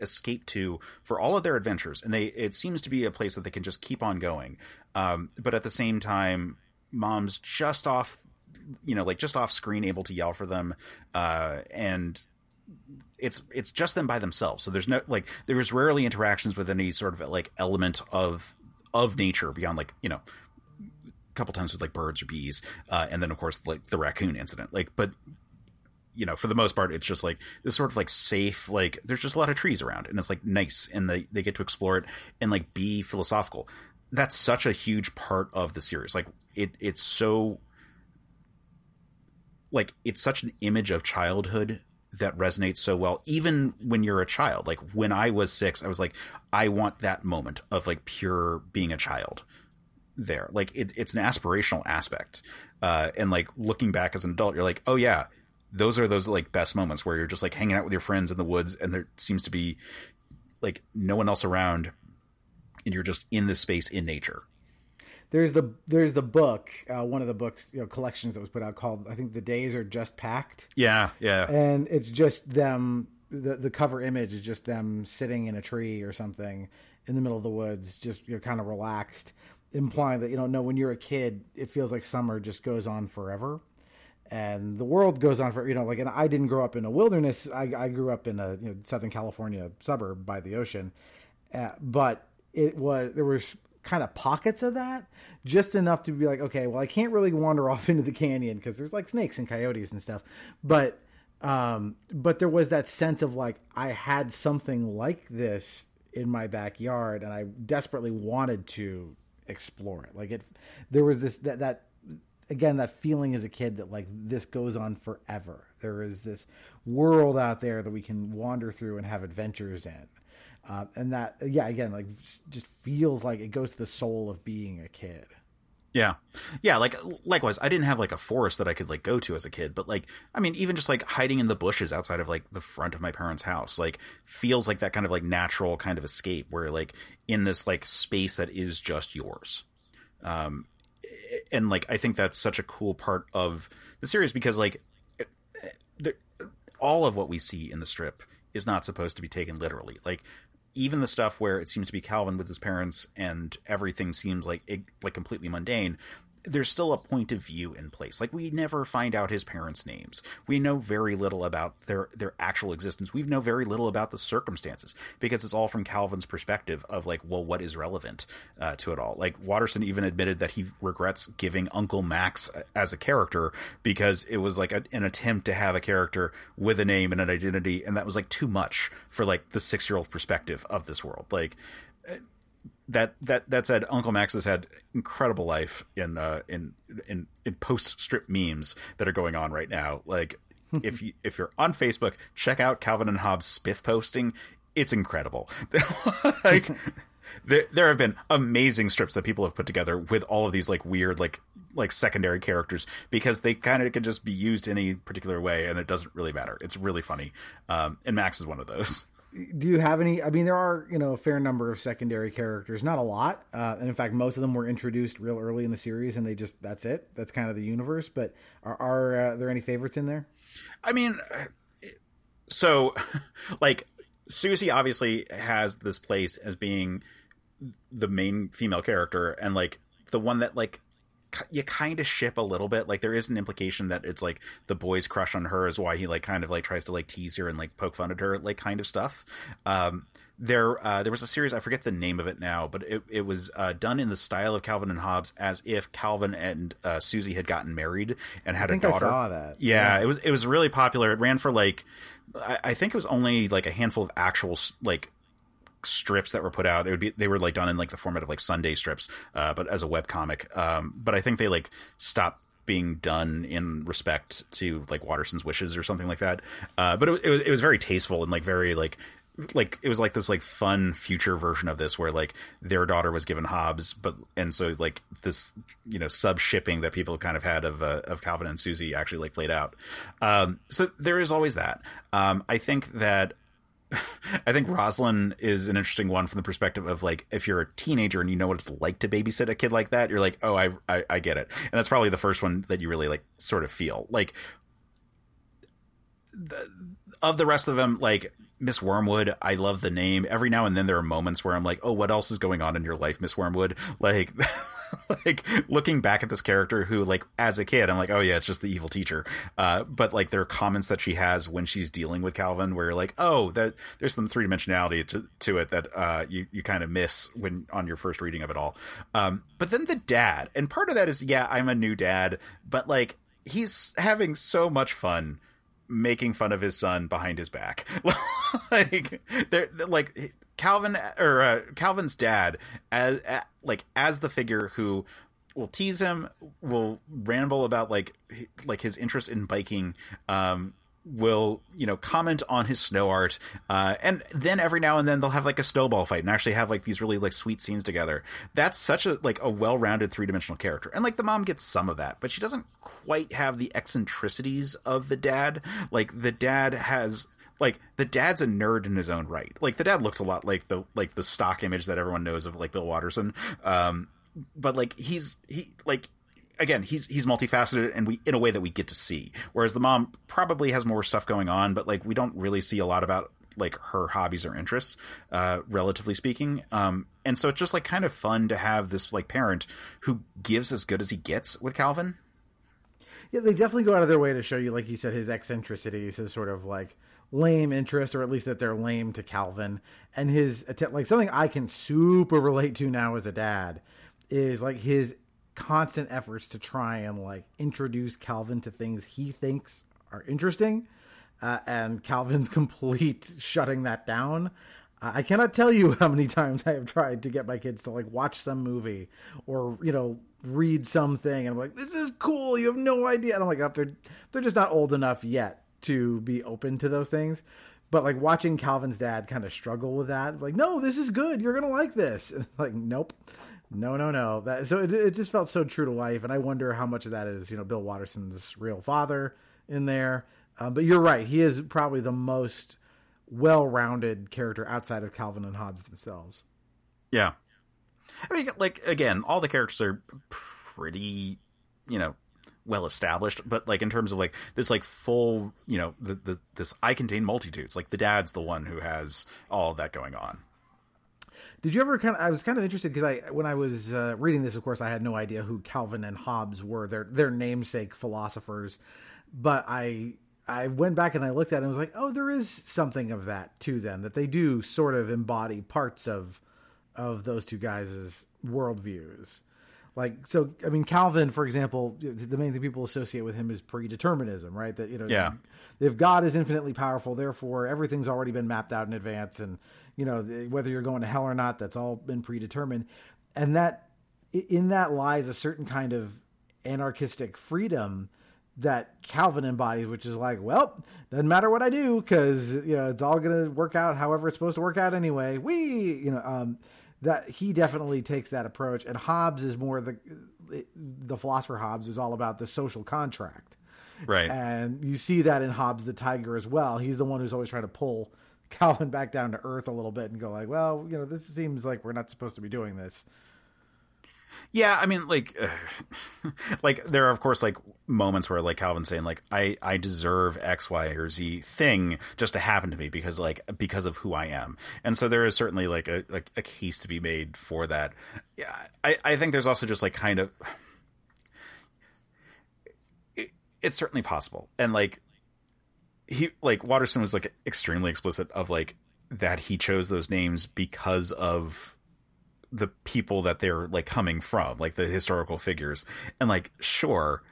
escape to for all of their adventures. And they it seems to be a place that they can just keep on going. Um, but at the same time mom's just off you know, like just off screen, able to yell for them, uh, and it's it's just them by themselves. So there's no like there's rarely interactions with any sort of like element of of nature beyond like you know a couple times with like birds or bees, uh, and then of course like the raccoon incident. Like, but you know, for the most part, it's just like this sort of like safe, like there's just a lot of trees around and it's like nice and they, they get to explore it and like be philosophical. That's such a huge part of the series. Like it, it's so like it's such an image of childhood that resonates so well even when you're a child. Like when i was 6 i was like i want that moment of like pure being a child there. Like it, it's an aspirational aspect. Uh, and like looking back as an adult you're like oh yeah those are those like best moments where you're just like hanging out with your friends in the woods and there seems to be like no one else around and you're just in this space in nature there's the there's the book, uh, one of the books, you know, collections that was put out called I think the days are just packed. Yeah, yeah. And it's just them. The the cover image is just them sitting in a tree or something in the middle of the woods, just you're kind of relaxed, implying that you know, no, when you're a kid, it feels like summer just goes on forever. and the world goes on for you know like and i didn't grow up in a wilderness i, I grew up in a you know, southern california suburb by the ocean uh, but it was there was kind of pockets of that just enough to be like okay well i can't really wander <laughs> off into the canyon because there's like snakes and coyotes and stuff. But um but there was that sense of like i had something like this in my backyard and i desperately wanted to explore it. Like it there was this that that again that feeling as a kid that like this goes on forever. There is this world out there that we can wander through and have adventures in uh, and that yeah again like just feels like it goes to the soul of being a kid yeah. Yeah, like likewise, I didn't have like a forest that I could like go to as a kid, but like I mean, even just like hiding in the bushes outside of like the front of my parents' house, like feels like that kind of like natural kind of escape where like in this like space that is just yours. Um and like I think that's such a cool part of the series because like all of what we see in the strip is not supposed to be taken literally. Like even the stuff where it seems to be Calvin with his parents and everything seems like like completely mundane, there's still a point of view in place. Like we never find out his parents' names. We know very little about their their actual existence. We know very little about the circumstances because it's all from Calvin's perspective of like, well, what is relevant uh, to it all? Like Watterson even admitted that he regrets giving Uncle Max as a character because it was like a, an attempt to have a character with a name and an identity, and that was like too much for like the six year old perspective of this world. Like that that that said, Uncle Max has had incredible life in uh, in in in post strip memes that are going on right now. Like <laughs> if you if you're on Facebook, check out Calvin and Hobbes spiff posting. It's incredible. <laughs> like <laughs> there there have been amazing strips that people have put together with all of these like weird like like secondary characters because they kind of can just be used any particular way and it doesn't really matter. It's really funny. Um, and Max is one of those do you have any? I mean, there are you know a fair number of secondary characters, not a lot, uh, and in fact, most of them were introduced real early in the series, and they just that's it. That's kind of the universe. But are, are uh, there any favorites in there? I mean, so <laughs> like Susie obviously has this place as being the main female character, and like the one that like you kind of ship a little bit. Like there is an implication that it's like the boy's crush on her is why he like kind of like tries to like tease her and like poke fun at her, like kind of stuff. Um, there, uh, there was a series I forget the name of it now, but it it was uh, done in the style of Calvin and Hobbes, as if Calvin and uh, Susie had gotten married and had a daughter. I saw that. Yeah, yeah, it was it was really popular. It ran for like I, I think it was only like a handful of actual like strips that were put out. It would be they were like done in like the format of like Sunday strips, uh, but as a web comic. Um, but I think they like stopped being done in respect to like Watterson's wishes or something like that. Uh, but it, it, was it was very tasteful and like very like like it was like this like fun future version of this where like their daughter was given Hobbes, but and so like this you know sub shipping that people kind of had of uh, of Calvin and Susie actually like played out. Um, so there is always that. Um, I think that <laughs> I think Rosalyn is an interesting one from the perspective of like if you're a teenager and you know what it's like to babysit a kid like that, you're like, oh, I I, I get it, and that's probably the first one that you really like sort of feel like. The, of the rest of them, like Miss Wormwood, I love the name. Every now and then there are moments where I'm like, oh, what else is going on in your life, Miss Wormwood? Like. <laughs> like looking back at this character who like as a kid i'm like oh yeah it's just the evil teacher uh, but like there are comments that she has when she's dealing with calvin where you're like oh that there's some three-dimensionality to, to it that uh, you, you kind of miss when on your first reading of it all um, but then the dad and part of that is yeah i'm a new dad but like he's having so much fun making fun of his son behind his back. <laughs> Like they're like Calvin or uh, Calvin's dad as, as like as the figure who will tease him, will ramble about like like his interest in biking, um, will you know comment on his snow art uh, and then every now and then they'll have like a snowball fight and actually have like these really like sweet scenes together that's such a like a well-rounded three-dimensional character and like the mom gets some of that but she doesn't quite have the eccentricities of the dad like the dad has like the dad's a nerd in his own right. Like the dad looks a lot like the like the stock image that everyone knows of like Bill Watterson. Um, but like he's he like again he's he's multifaceted and we in a way that we get to see. Whereas the mom probably has more stuff going on, but like we don't really see a lot about like her hobbies or interests, uh, relatively speaking. Um, and so it's just like kind of fun to have this like parent who gives as good as he gets with Calvin. Yeah, they definitely go out of their way to show you, like you said, his eccentricities, his sort of like lame interest, or at least that they're lame to Calvin, and his attempt, like something I can super relate to now as a dad, is like his constant efforts to try and like introduce Calvin to things he thinks are interesting, uh, and Calvin's <laughs> complete shutting that down. I cannot tell you how many times I have tried to get my kids to like watch some movie or you know read something, and I'm like, "This is cool." You have no idea. And I'm like, oh, "They're they're just not old enough yet to be open to those things." But like watching Calvin's dad kind of struggle with that, like, "No, this is good. You're gonna like this." And <laughs> like, nope, no, no, no. That so it, it just felt so true to life, and I wonder how much of that is you know Bill Watterson's real father in there. Um, but you're right; he is probably the most well-rounded character outside of Calvin and Hobbes themselves. Yeah, I mean, like again, all the characters are pretty, you know, well established, but like in terms of like this like full, you know, the, the this I contain multitudes. Like the dad's the one who has all of that going on. Did you ever kind of? I was kind of interested because I, when I was uh, reading this, of course, I had no idea who Calvin and Hobbes were. Their their namesake philosophers, but I I went back and I looked at it and was like, oh, there is something of that to them that they do sort of embody parts of of those two guys' worldviews. Like so, I mean, Calvin, for example, the main thing people associate with him is predeterminism, right? That you know, yeah. if God is infinitely powerful, therefore everything's already been mapped out in advance, and you know whether you're going to hell or not, that's all been predetermined, and that in that lies a certain kind of anarchistic freedom that Calvin embodies, which is like, well, doesn't matter what I do because you know it's all going to work out however it's supposed to work out anyway. We, you know, um, that he definitely takes that approach, and Hobbes is more the the philosopher Hobbes is all about the social contract, right? And you see that in Hobbes the Tiger as well. He's the one who's always trying to pull Calvin back down to earth a little bit and go like, well, you know, this seems like we're not supposed to be doing this. Yeah, I mean, like, uh, <laughs> like there are of course like moments where like Calvin's saying like I I deserve X, Y, or Z thing just to happen to me because like because of who I am, and so there is certainly like a like a case to be made for that. Yeah, I I think there's also just like kind of it, it's certainly possible, and like he like Watterson was like extremely explicit of like that he chose those names because of the people that they're like coming from, like the historical figures. And like, sure,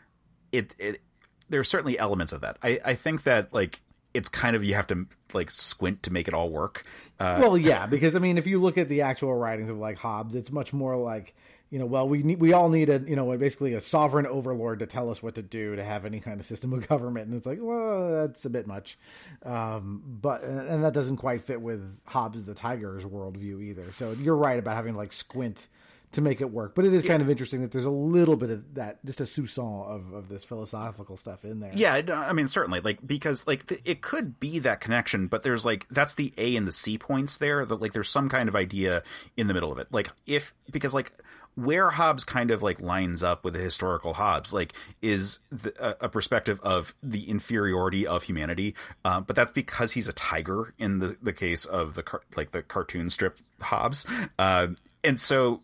it, it there's certainly elements of that. I, I think that like it's kind of you have to like squint to make it all work. Uh, well, yeah, because I mean, if you look at the actual writings of like Hobbes, it's much more like you know, well, we need, we all need a, you know, basically a sovereign overlord to tell us what to do to have any kind of system of <laughs> government. And it's like, well, that's a bit much. Um, but, and that doesn't quite fit with Hobbes the Tiger's worldview either. So you're right about having to like squint to make it work. But it is kind of interesting that there's a little bit of that, just a soupçon of, of this philosophical stuff in there. Yeah, I mean, certainly, like because like th- it could be that connection, but there's like that's the A and the C points there. That like there's some kind of idea in the middle of it. Like if because like where Hobbes kind of like lines up with the historical Hobbes, like is the, a, a, perspective of the inferiority of humanity, uh, but that's because he's a tiger in the, the case of the car- like the cartoon strip Hobbes, uh, and so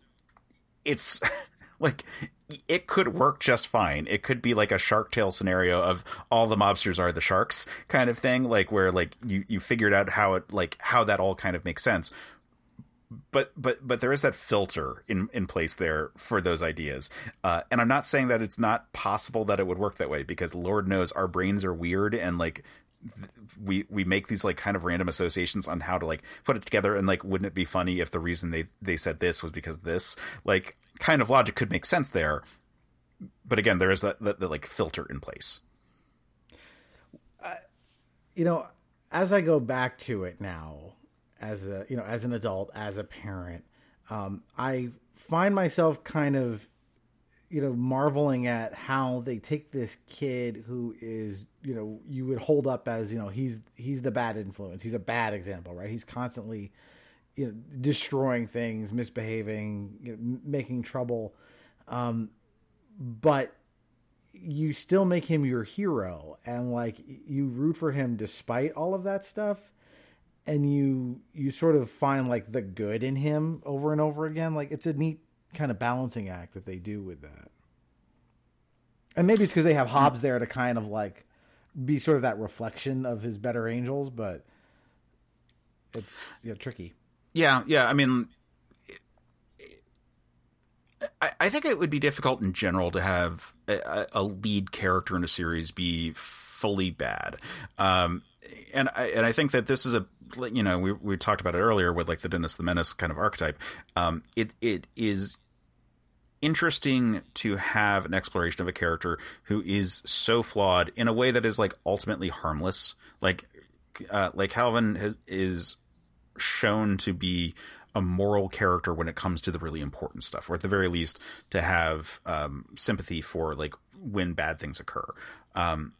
it's <laughs> like it could work just fine. It could be like a Shark Tale scenario of all the mobsters are the sharks kind of thing, like where like you you figured out how it like how that all kind of makes sense but but but there is that filter in in place there for those ideas. Uh, and i'm not saying that it's not possible that it would work that way because lord knows our brains are weird and like we we make these like kind of random associations on how to like put it together and like wouldn't it be funny if the reason they they said this was because this? Like kind of logic could make sense there but again there is that, that, that like filter in place. Uh, you know as i go back to it now as a you know as an adult as a parent um, i find myself kind of you know marveling at how they take this kid who is you know you would hold up as you know he's he's the bad influence. He's a bad example right? He's constantly you know destroying things misbehaving you know, making trouble. Um, but you still make him your hero and like you root for him despite all of that stuff and you you sort of find like the good in him over and over again like it's a neat kind of balancing act that they do with that And maybe it's because they have Hobbes there to kind of like be sort of that reflection of his better angels, but it's yeah, tricky. Yeah, yeah. I mean, I, I think it would be difficult in general to have a, a lead character in a series be fully bad. Um, and I, and I think that this is a you know we we talked about it earlier with like the Dennis the Menace kind of archetype. Um, it it is interesting to have an exploration of a character who is so flawed in a way that is like ultimately harmless. Like uh, like Calvin has, is shown to be a moral character when it comes to the really important stuff, or at the very least to have um, sympathy for like when bad things occur. Um,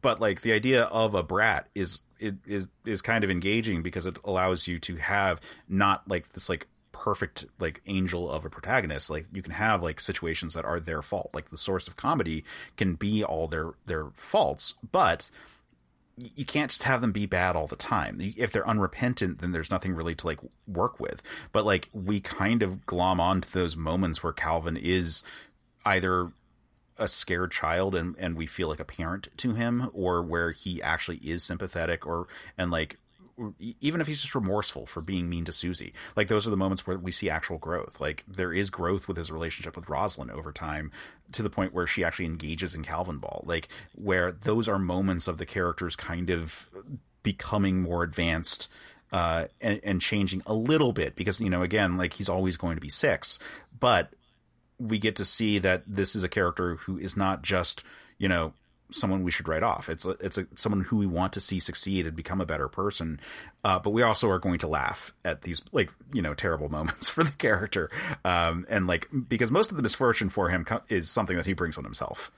but like the idea of a brat is it is is kind of engaging because it allows you to have not like this like perfect like angel of a protagonist like you can have like situations that are their fault like the source of comedy can be all their their faults but you can't just have them be bad all the time. If they're unrepentant, then there's nothing really to like work with. But like we kind of glom on to those moments where Calvin is either a scared child and and we feel like a parent to him or where he actually is sympathetic or and like even if he's just remorseful for being mean to Susie, like those are the moments where we see actual growth. Like there is growth with his relationship with Rosalyn over time to the point where she actually engages in Calvin Ball, like where those are moments of the characters kind of becoming more advanced uh, and, and changing a little bit because, you know, again, like he's always going to be six, but we get to see that this is a character who is not just, you know, someone we should write off. It's a, it's a, someone who we want to see succeed and become a better person. Uh, but we also are going to laugh at these like you know terrible <laughs> moments for the character, um, and like because most of the misfortune for him is something that he brings on himself.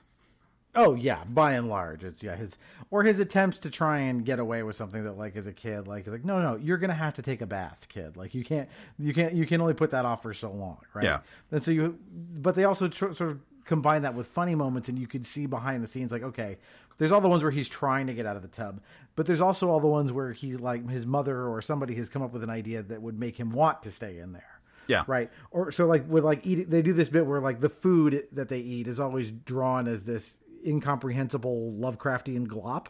Oh yeah, by and large, it's yeah his or his attempts to try and get away with something that like as a kid, like like no no, you're gonna have to take a bath, kid. Like you can't you can't you can only put that off for so long, right? Yeah. And so you, but they also tr- sort of combine that with funny moments and you could see behind the scenes like okay there's all the ones where he's trying to get out of the tub but there's also all the ones where he's like his mother or somebody has come up with an idea that would make him want to stay in there yeah right or so like with like eating they do this bit where like the food that they eat is always drawn as this incomprehensible lovecraftian glop.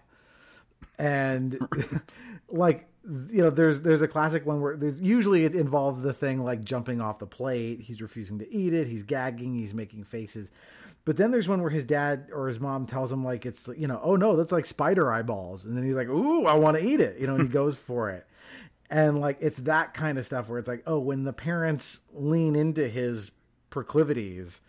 And <laughs> like you know there's there's a classic one where there's usually it involves the thing like jumping off the plate. He's refusing to eat it. He's gagging. He's making faces. But then there's one where his dad or his mom tells him like it's you know oh no that's like spider eyeballs. And then he's like ooh i want to eat it you know and he <laughs> goes for it. And like it's that kind of stuff where it's like oh when the parents lean into his proclivities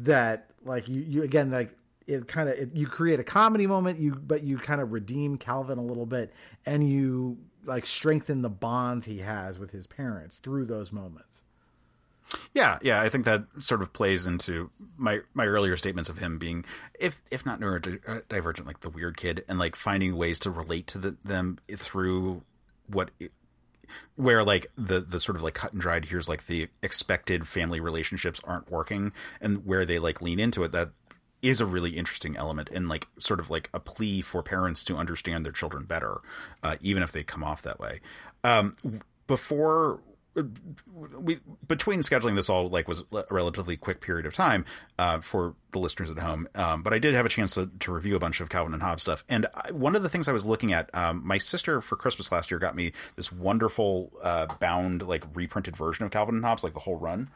that like you, you again like it kind of you create a comedy moment you but you kind of redeem calvin a little bit and you like strengthen the bonds he has with his parents through those moments. Yeah yeah i think that sort of plays into my my earlier statements of him being if if not neurodivergent like the weird kid and like finding ways to relate to the, them through what it, where like the the sort of like cut and dried here's like the expected family relationships aren't working and where they like lean into it that is a really interesting element and like sort of like a plea for parents to understand their children better, uh, even if they come off that way. Um, before we between scheduling this all like was a relatively quick period of time uh, for the listeners at home, um, but I did have a chance to, to, review a bunch of Calvin and Hobbes stuff. And I, one of the things I was looking at, um, my sister for Christmas last year got me this wonderful uh, bound like reprinted version of Calvin and Hobbes, like the whole run.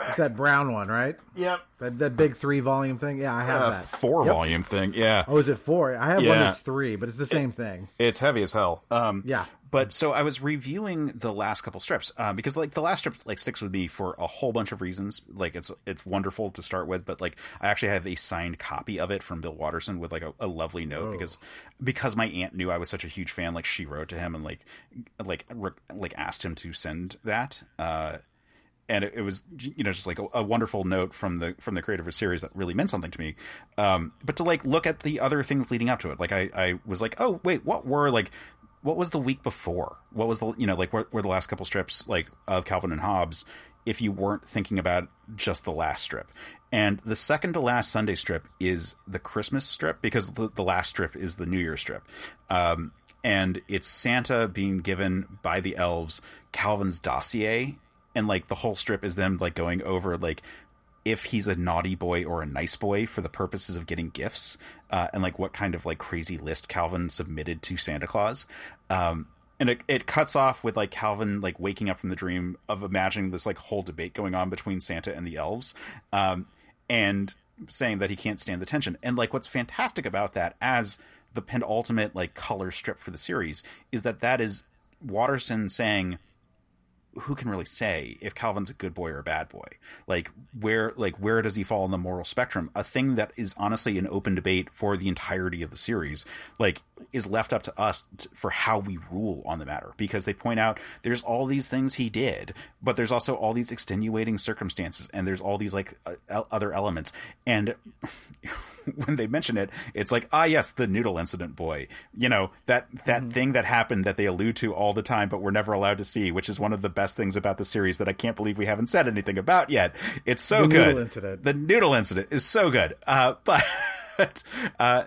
It's that brown one, right? Yep. That that big three volume thing. Yeah, I have uh, that. Four Yep. volume thing. Yeah. Oh, is it four? I have one that's three, but it's the same thing. It's heavy as hell. Um, Yeah. But so I was reviewing the last couple strips uh, because like the last strip like sticks with me for a whole bunch of reasons. Like it's it's wonderful to start with, but like I actually have a signed copy of it from Bill Watterson with like a, a lovely note Oh. because because my aunt knew I was such a huge fan. Like she wrote to him and like like re- like asked him to send that. Uh, and it, it was you know just like a, a wonderful note from the from the creator of a series that really meant something to me. Um but to like look at the other things leading up to it. Like i i was like oh wait what were like what was the week before? What was the you know like what were the last couple strips like of calvin and hobbes if you weren't thinking about just the last strip? And the second to last sunday strip is the christmas strip because the, the last strip is the new year strip. Um and it's santa being given by the elves calvin's dossier and like the whole strip is them like going over like if he's a naughty boy or a nice boy for the purposes of getting gifts, uh, and like what kind of like crazy list Calvin submitted to Santa Claus. Um, and it, it cuts off with like Calvin like waking up from the dream of imagining this like whole debate going on between Santa and the elves, um, and saying that he can't stand the tension. And like what's fantastic about that as the penultimate like color strip for the series is that that is Watterson saying who can really say if Calvin's a good boy or a bad boy? Like where like where does he fall on the moral spectrum? A thing that is honestly an open debate for the entirety of the series, like is left up to us for how we rule on the matter because they point out there's all these things he did, but there's also all these extenuating circumstances and there's all these like uh, other elements and <laughs> when they mention it, it's like, ah, yes, the noodle incident boy. You know, that, that mm thing that happened that they allude to all the time, but we're never allowed to see, which is one of the best things about the series that I can't believe we haven't said anything about yet. It's so the good. Noodle incident. The noodle incident is so good. Uh, <laughs> but, uh,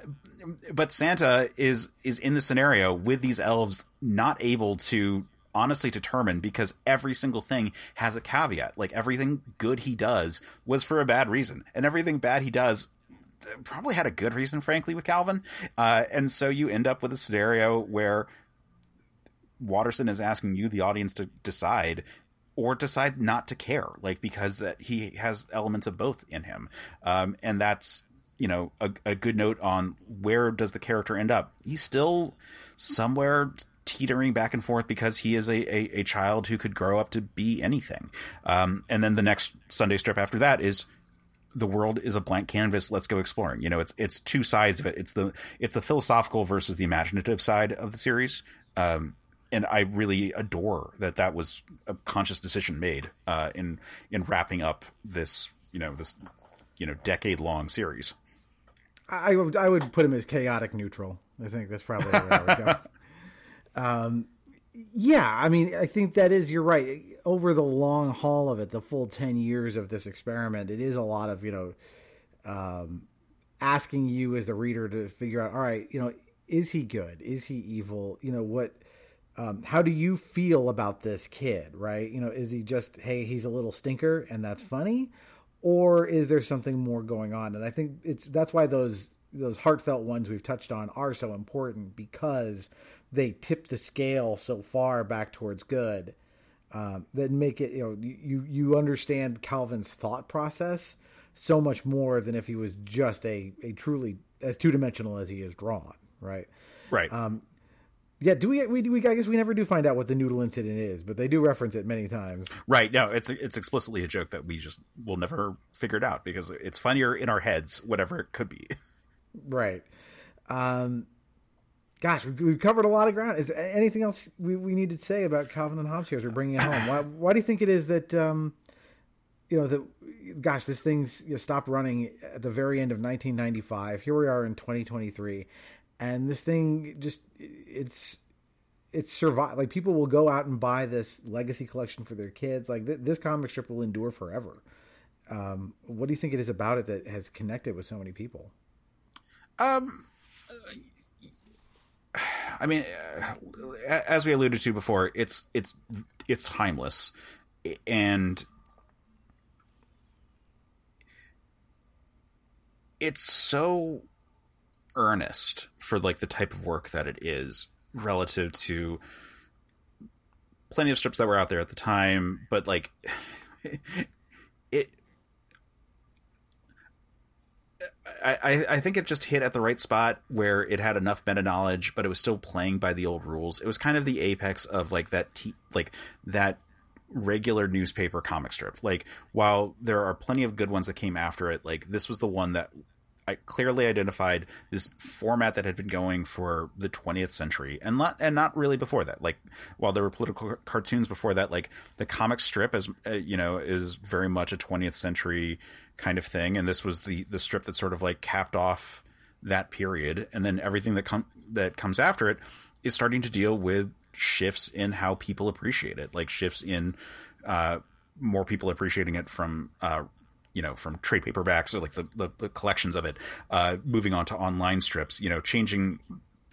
but Santa is, is in the scenario with these elves not able to honestly determine because every single thing has a caveat. Like everything good he does was for a bad reason, and everything bad he does probably had a good reason, frankly, with Calvin. Uh, and so you end up with a scenario where Watterson is asking you, the audience, to decide or decide not to care, like because that he has elements of both in him. Um, and that's, you know, a, a good note on where does the character end up? He's still somewhere teetering back and forth because he is a, a, a child who could grow up to be anything. Um, and then the next Sunday strip after that is the world is a blank canvas. Let's go exploring. You know, it's it's two sides of it. It's the it's the philosophical versus the imaginative side of the series. Um, and I really adore that that was a conscious decision made uh, in in wrapping up this you know this you know decade long series. I would I would put him as chaotic neutral. I think that's probably where I would go. <laughs> um, yeah, I mean, I think that is you're right. Over the long haul of it, the full ten years of this experiment, it is a lot of you know, um, asking you as a reader to figure out. All right, you know, is he good? Is he evil? You know what? Um, how do you feel about this kid? Right? You know, is he just hey, he's a little stinker and that's funny, or is there something more going on? And I think it's that's why those those heartfelt ones we've touched on are so important because they tip the scale so far back towards good um, that make it you know you you understand Calvin's thought process so much more than if he was just a a truly as two dimensional as he is drawn, right? Right. Um, yeah, do we, we we I guess we never do find out what the noodle incident is, but they do reference it many times. Right. No, it's it's explicitly a joke that we just will never figure it out because it's funnier in our heads, whatever it could be. Right. Um, gosh, we've covered a lot of ground. Is there anything else we, we need to say about Calvin and Hobbes here as we're bringing it home? Why, <clears throat> why do you think it is that, um, you know, that, gosh, this thing's you know, stopped running at the very end of 1995. Here we are in 2023. And this thing just, it's, it's survived. Like people will go out and buy this legacy collection for their kids. Like th- this comic strip will endure forever. Um, what do you think it is about it that has connected with so many people? Um, I mean, as we alluded to before, it's it's it's timeless, and it's so earnest for like the type of work that it is relative to plenty of strips that were out there at the time, but like <sighs> it I, I think it just hit at the right spot where it had enough meta knowledge, but it was still playing by the old rules. It was kind of the apex of like that, t- like that regular newspaper comic strip. Like while there are plenty of good ones that came after it, like this was the one that I clearly identified this format that had been going for the 20th century and not and not really before that. Like while there were political cartoons before that, like the comic strip as uh, you know is very much a 20th century kind of thing, and this was the the strip that sort of like capped off that period, and then everything that com- that comes after it is starting to deal with shifts in how people appreciate it, like shifts in uh, more people appreciating it from uh, you know from trade paperbacks or like the, the, the collections of it, uh, moving on to online strips, you know, changing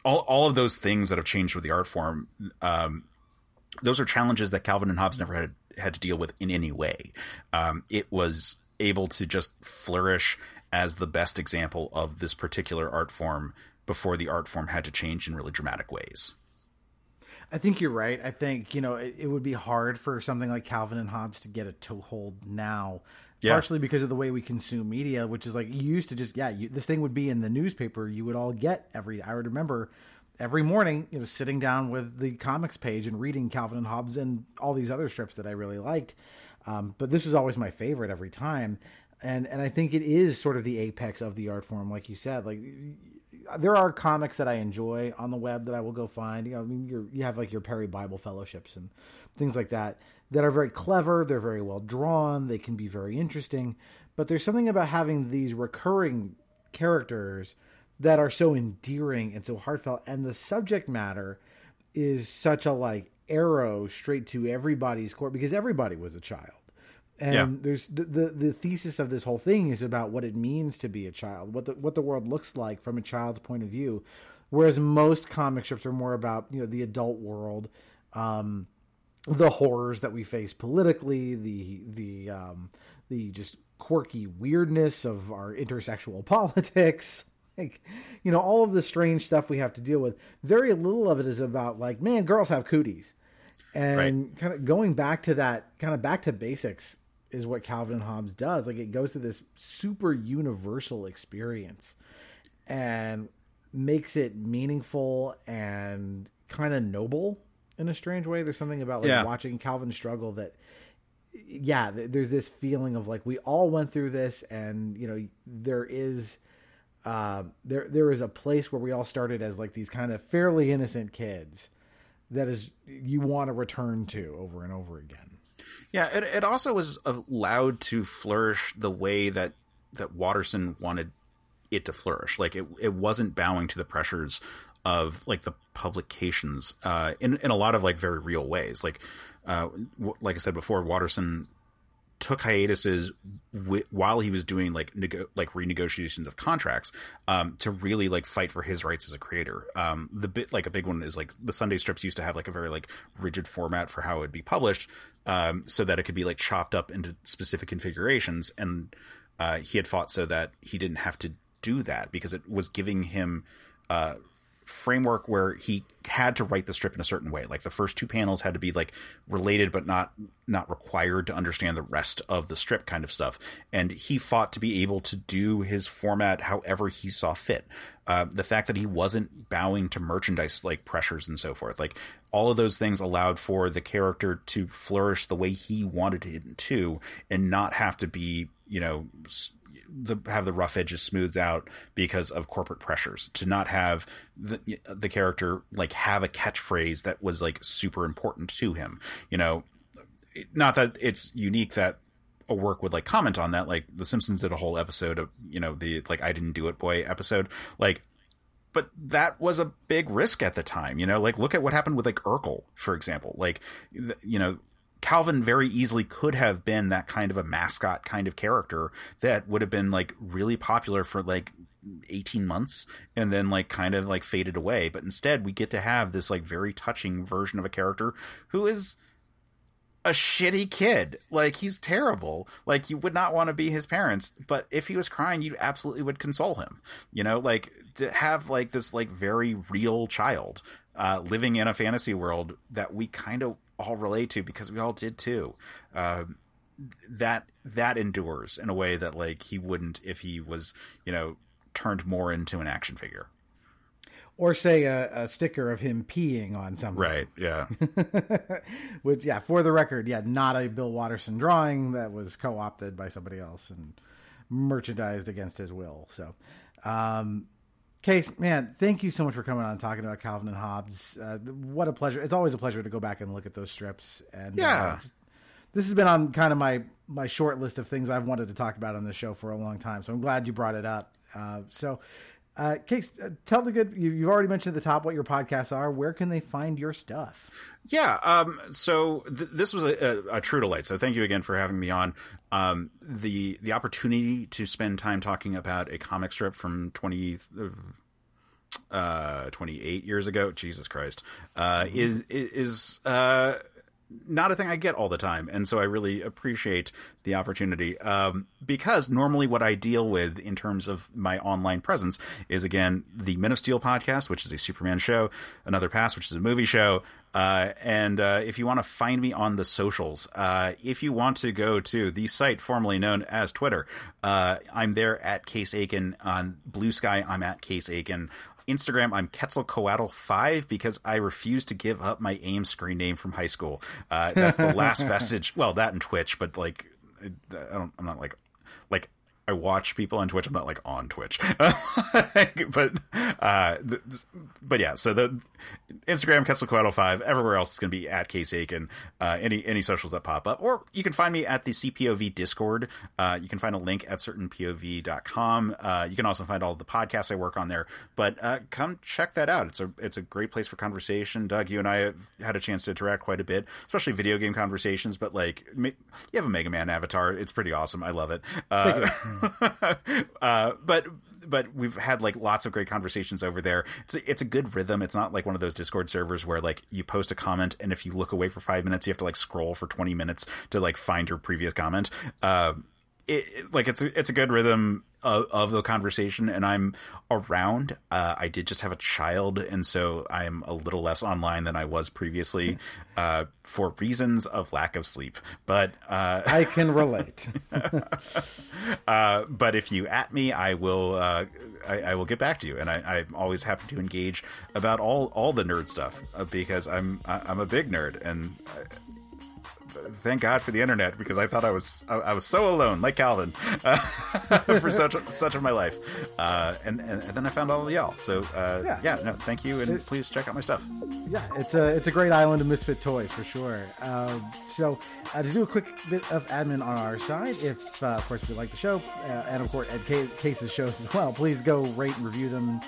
all all of those things that have changed with the art form. Um, those are challenges that Calvin and Hobbes never had had to deal with in any way. Um, it was able to just flourish as the best example of this particular art form before the art form had to change in really dramatic ways. I think you're right. I think you know it, it, would be hard for something like Calvin and Hobbes to get a toehold now, yeah. partially because of the way we consume media, which is like you used to just yeah, you, this thing would be in the newspaper. You would all get every. I would remember every morning, you know, sitting down with the comics page and reading Calvin and Hobbes and all these other strips that I really liked. Um, but this was always my favorite every time, and and I think it is sort of the apex of the art form, like you said. Like there are comics that I enjoy on the web that I will go find. You know, I mean, you you have like your Perry Bible fellowships and things like that that are very clever. They're very well drawn. They can be very interesting. But there's something about having these recurring characters that are so endearing and so heartfelt, and the subject matter is such a like arrow straight to everybody's core because everybody was a child and yeah. there's the, the, the thesis of this whole thing is about what it means to be a child, what the what the world looks like from a child's point of view, whereas most comic strips are more about you know the adult world, um, the horrors that we face politically, the the um, the just quirky weirdness of our intersexual <laughs> politics. Like, you know, all of the strange stuff we have to deal with. Very little of it is about like, man, girls have cooties and right. kind of going back to that kind of back to basics is what Calvin and Hobbes does. Like it goes to this super universal experience and makes it meaningful and kind of noble in a strange way. There's something about like yeah. watching Calvin struggle that yeah, there's this feeling of like we all went through this and you know there is uh, there there is a place where we all started as like these kind of fairly innocent kids that is you want to return to over and over again. Yeah, it, it also was allowed to flourish the way that that Watterson wanted it to flourish. Like it, it wasn't bowing to the pressures of like the publications uh, in in a lot of like very real ways. Like uh, w- like I said before, Watterson took hiatuses w- while he was doing like like renegotiations of contracts um, to really like fight for his rights as a creator. Um, the bit like a big one is like the Sunday strips used to have like a very like rigid format for how it would be published, um, so that it could be like chopped up into specific configurations. And uh, he had fought so that he didn't have to do that because it was giving him uh, framework where he had to write the strip in a certain way. Like the first two panels had to be like related, but not not required to understand the rest of the strip kind of stuff. And he fought to be able to do his format however he saw fit. Uh, the fact that he wasn't bowing to merchandise like pressures and so forth, like all of those things allowed for the character to flourish the way he wanted it to, and not have to be you know the have the rough edges smoothed out because of corporate pressures. To not have the the character like have a catchphrase that was like super important to him. You know not that it's unique that a work would like comment on that like the simpsons did a whole episode of you know the like i didn't do it boy episode. Like but that was a big risk at the time you know? Like look at what happened with like urkel for example. Like you know Calvin very easily could have been that kind of a mascot kind of character that would have been like really popular for like 18 months and then like kind of like faded away. But instead, we get to have this like very touching version of a character who is a shitty kid. Like he's terrible. Like you would not want to be his parents, but if he was crying, you absolutely would console him. You know, like to have like this like very real child uh, living in a fantasy world that we kind of all relate to because we all did too. Uh, that that endures in a way that like he wouldn't if he was you know turned more into an action figure or say a, a, sticker of him peeing on something. Right. Yeah. <laughs> Which, yeah, for the record, yeah, not a Bill Watterson drawing that was co-opted by somebody else and merchandised against his will. So, um, Case, man, thank you so much for coming on and talking about Calvin and Hobbes. Uh, what a pleasure! It's always a pleasure to go back and look at those strips. And yeah, uh, this has been on kind of my my short list of things I've wanted to talk about on this show for a long time. So I'm glad you brought it up. Uh, so, uh, Case, uh, tell the good. You, have already mentioned at the top what your podcasts are. Where can they find your stuff? Yeah. Um, so th- this was a, a, a, true delight. So thank you again for having me on. Um, the the opportunity to spend time talking about a comic strip from twenty. Uh, 28 years ago, Jesus Christ, uh, mm-hmm. is, is, uh, not a thing I get all the time, and so I really appreciate the opportunity. Um, because normally, what I deal with in terms of my online presence is again the Men of Steel podcast, which is a Superman show, Another Pass, which is a movie show. Uh, and uh, if you want to find me on the socials, uh, if you want to go to the site formerly known as Twitter, uh, I'm there at Case Aiken. On Blue Sky, I'm at Case Aiken. Instagram, I'm Quetzalcoatl5 because I refuse to give up my AIM screen name from high school. Uh, that's the last <laughs> vestige. Well, that and Twitch, but like, I don't, I'm not like, like I watch people on Twitch. I'm not like on Twitch, <laughs> but uh, but yeah. So the Instagram Quetzalcoatl five. Everywhere else is going to be at Case Aiken. Uh, any any socials that pop up, or you can find me at the CPOV Discord. Uh, you can find a link at certainpov.com. Uh, you can also find all the podcasts I work on there. But uh, come check that out. It's a it's a great place for conversation. Doug, you and I have had a chance to interact quite a bit, especially video game conversations. But like, you have a Mega Man avatar. It's pretty awesome. I love it. Uh, <laughs> <laughs> uh, but but we've had like lots of great conversations over there. It's a, it's a good rhythm. It's not like one of those Discord servers where like you post a comment and if you look away for five minutes, you have to like scroll for twenty minutes to like find your previous comment. Uh, it, like it's a, it's a good rhythm of, of the conversation and I'm around. Uh, I did just have a child, and so I'm a little less online than I was previously <laughs> uh, for reasons of lack of sleep. But uh, I can relate. <laughs> <laughs> Uh, but if you at me, I will. Uh, I, I, will get back to you, and I, am always happy to engage about all all the nerd stuff uh, because I'm I'm a big nerd, and thank God for the internet because I thought I was I, I was so alone, like Calvin, <laughs> uh, for such such of my life. Uh, and, and, and then I found all of y'all. So uh, yeah. yeah. no, thank you, and it, please check out my stuff. Yeah, it's a it's a great island of misfit toys for sure. Um, so uh, to do a quick bit of admin on our side, if uh, of course you like the show, uh, and of course Ed Case's shows as well, please go rate and review them,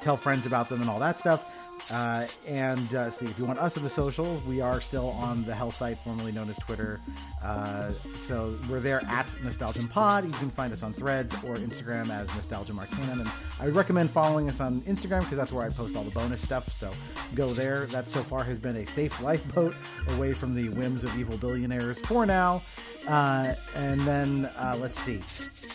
tell friends about them, and all that stuff. Uh, and uh, see if you want us in the socials, we are still on the Hell site, formerly known as Twitter. Uh, so we're there at Nostalgium Pod. You can find us on Threads or Instagram as Nostalgium Arcanum. And I recommend following us on Instagram because that's where I post all the bonus stuff. So go there. That so far has been a safe lifeboat away from the whims of evil billionaires for now. Uh, and then uh, let's see.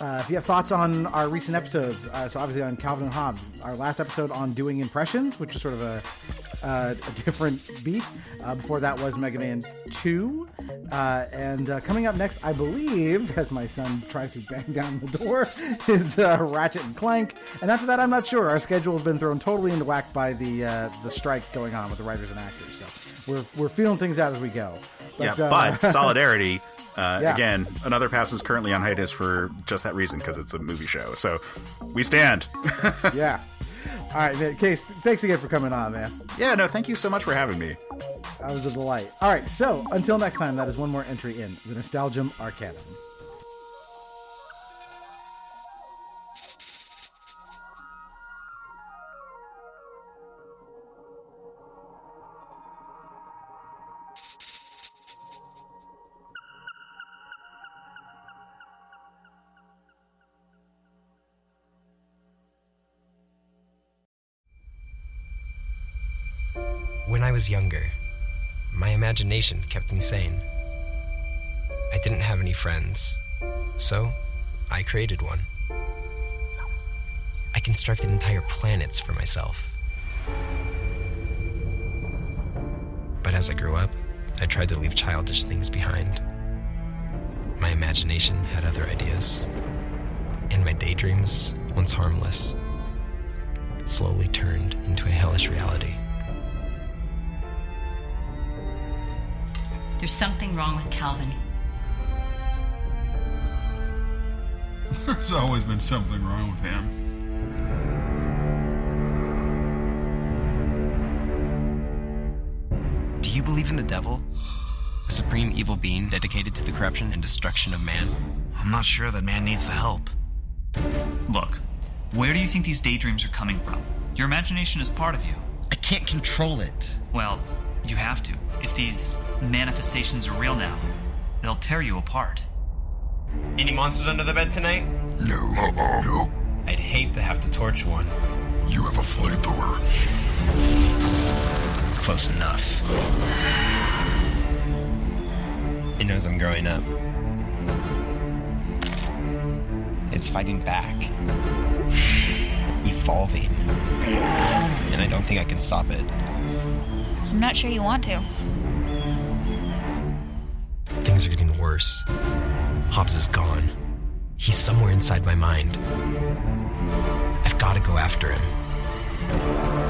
Uh, if you have thoughts on our recent episodes, uh, so obviously on Calvin and Hobbes, our last episode on doing impressions, which is sort of a, uh, <laughs> a different beat. Uh, before that was Mega Man 2. Uh, and uh, coming up next, I believe, as my son tries to bang down the door, <laughs> is Ratchet and Clank. And after that, I'm not sure. Our schedule has been thrown totally into whack by the the strike going on with the writers and actors. So we're, we're feeling things out as we go. But, yeah, but <laughs> solidarity uh, yeah. Again, another pass is currently on hiatus for just that reason because it's a movie show. So we stand. <laughs> yeah. All right, man. Case, thanks again for coming on, man. Yeah, no, thank you so much for having me. That was a delight. All right, so until next time, that is one more entry in the Nostalgium Arcanum. I was younger, my imagination kept me sane. I didn't have any friends, so I created one. I constructed entire planets for myself. But as I grew up, I tried to leave childish things behind. My imagination had other ideas, and my daydreams, once harmless, slowly turned into a hellish reality. There's something wrong with Calvin. <laughs> There's always been something wrong with him. Do you believe in the devil? A supreme evil being dedicated to the corruption and destruction of man? I'm not sure that man needs the help. Look, where do you think these daydreams are coming from? Your imagination is part of you. I can't control it. Well, you have to. If these manifestations are real now, they'll tear you apart. Any monsters under the bed tonight? No. Uh-uh. No. I'd hate to have to torch one. You have a flamethrower. Close enough. He knows I'm growing up. It's fighting back, evolving. And I don't think I can stop it. I'm not sure you want to. Things are getting worse. Hobbes is gone. He's somewhere inside my mind. I've got to go after him.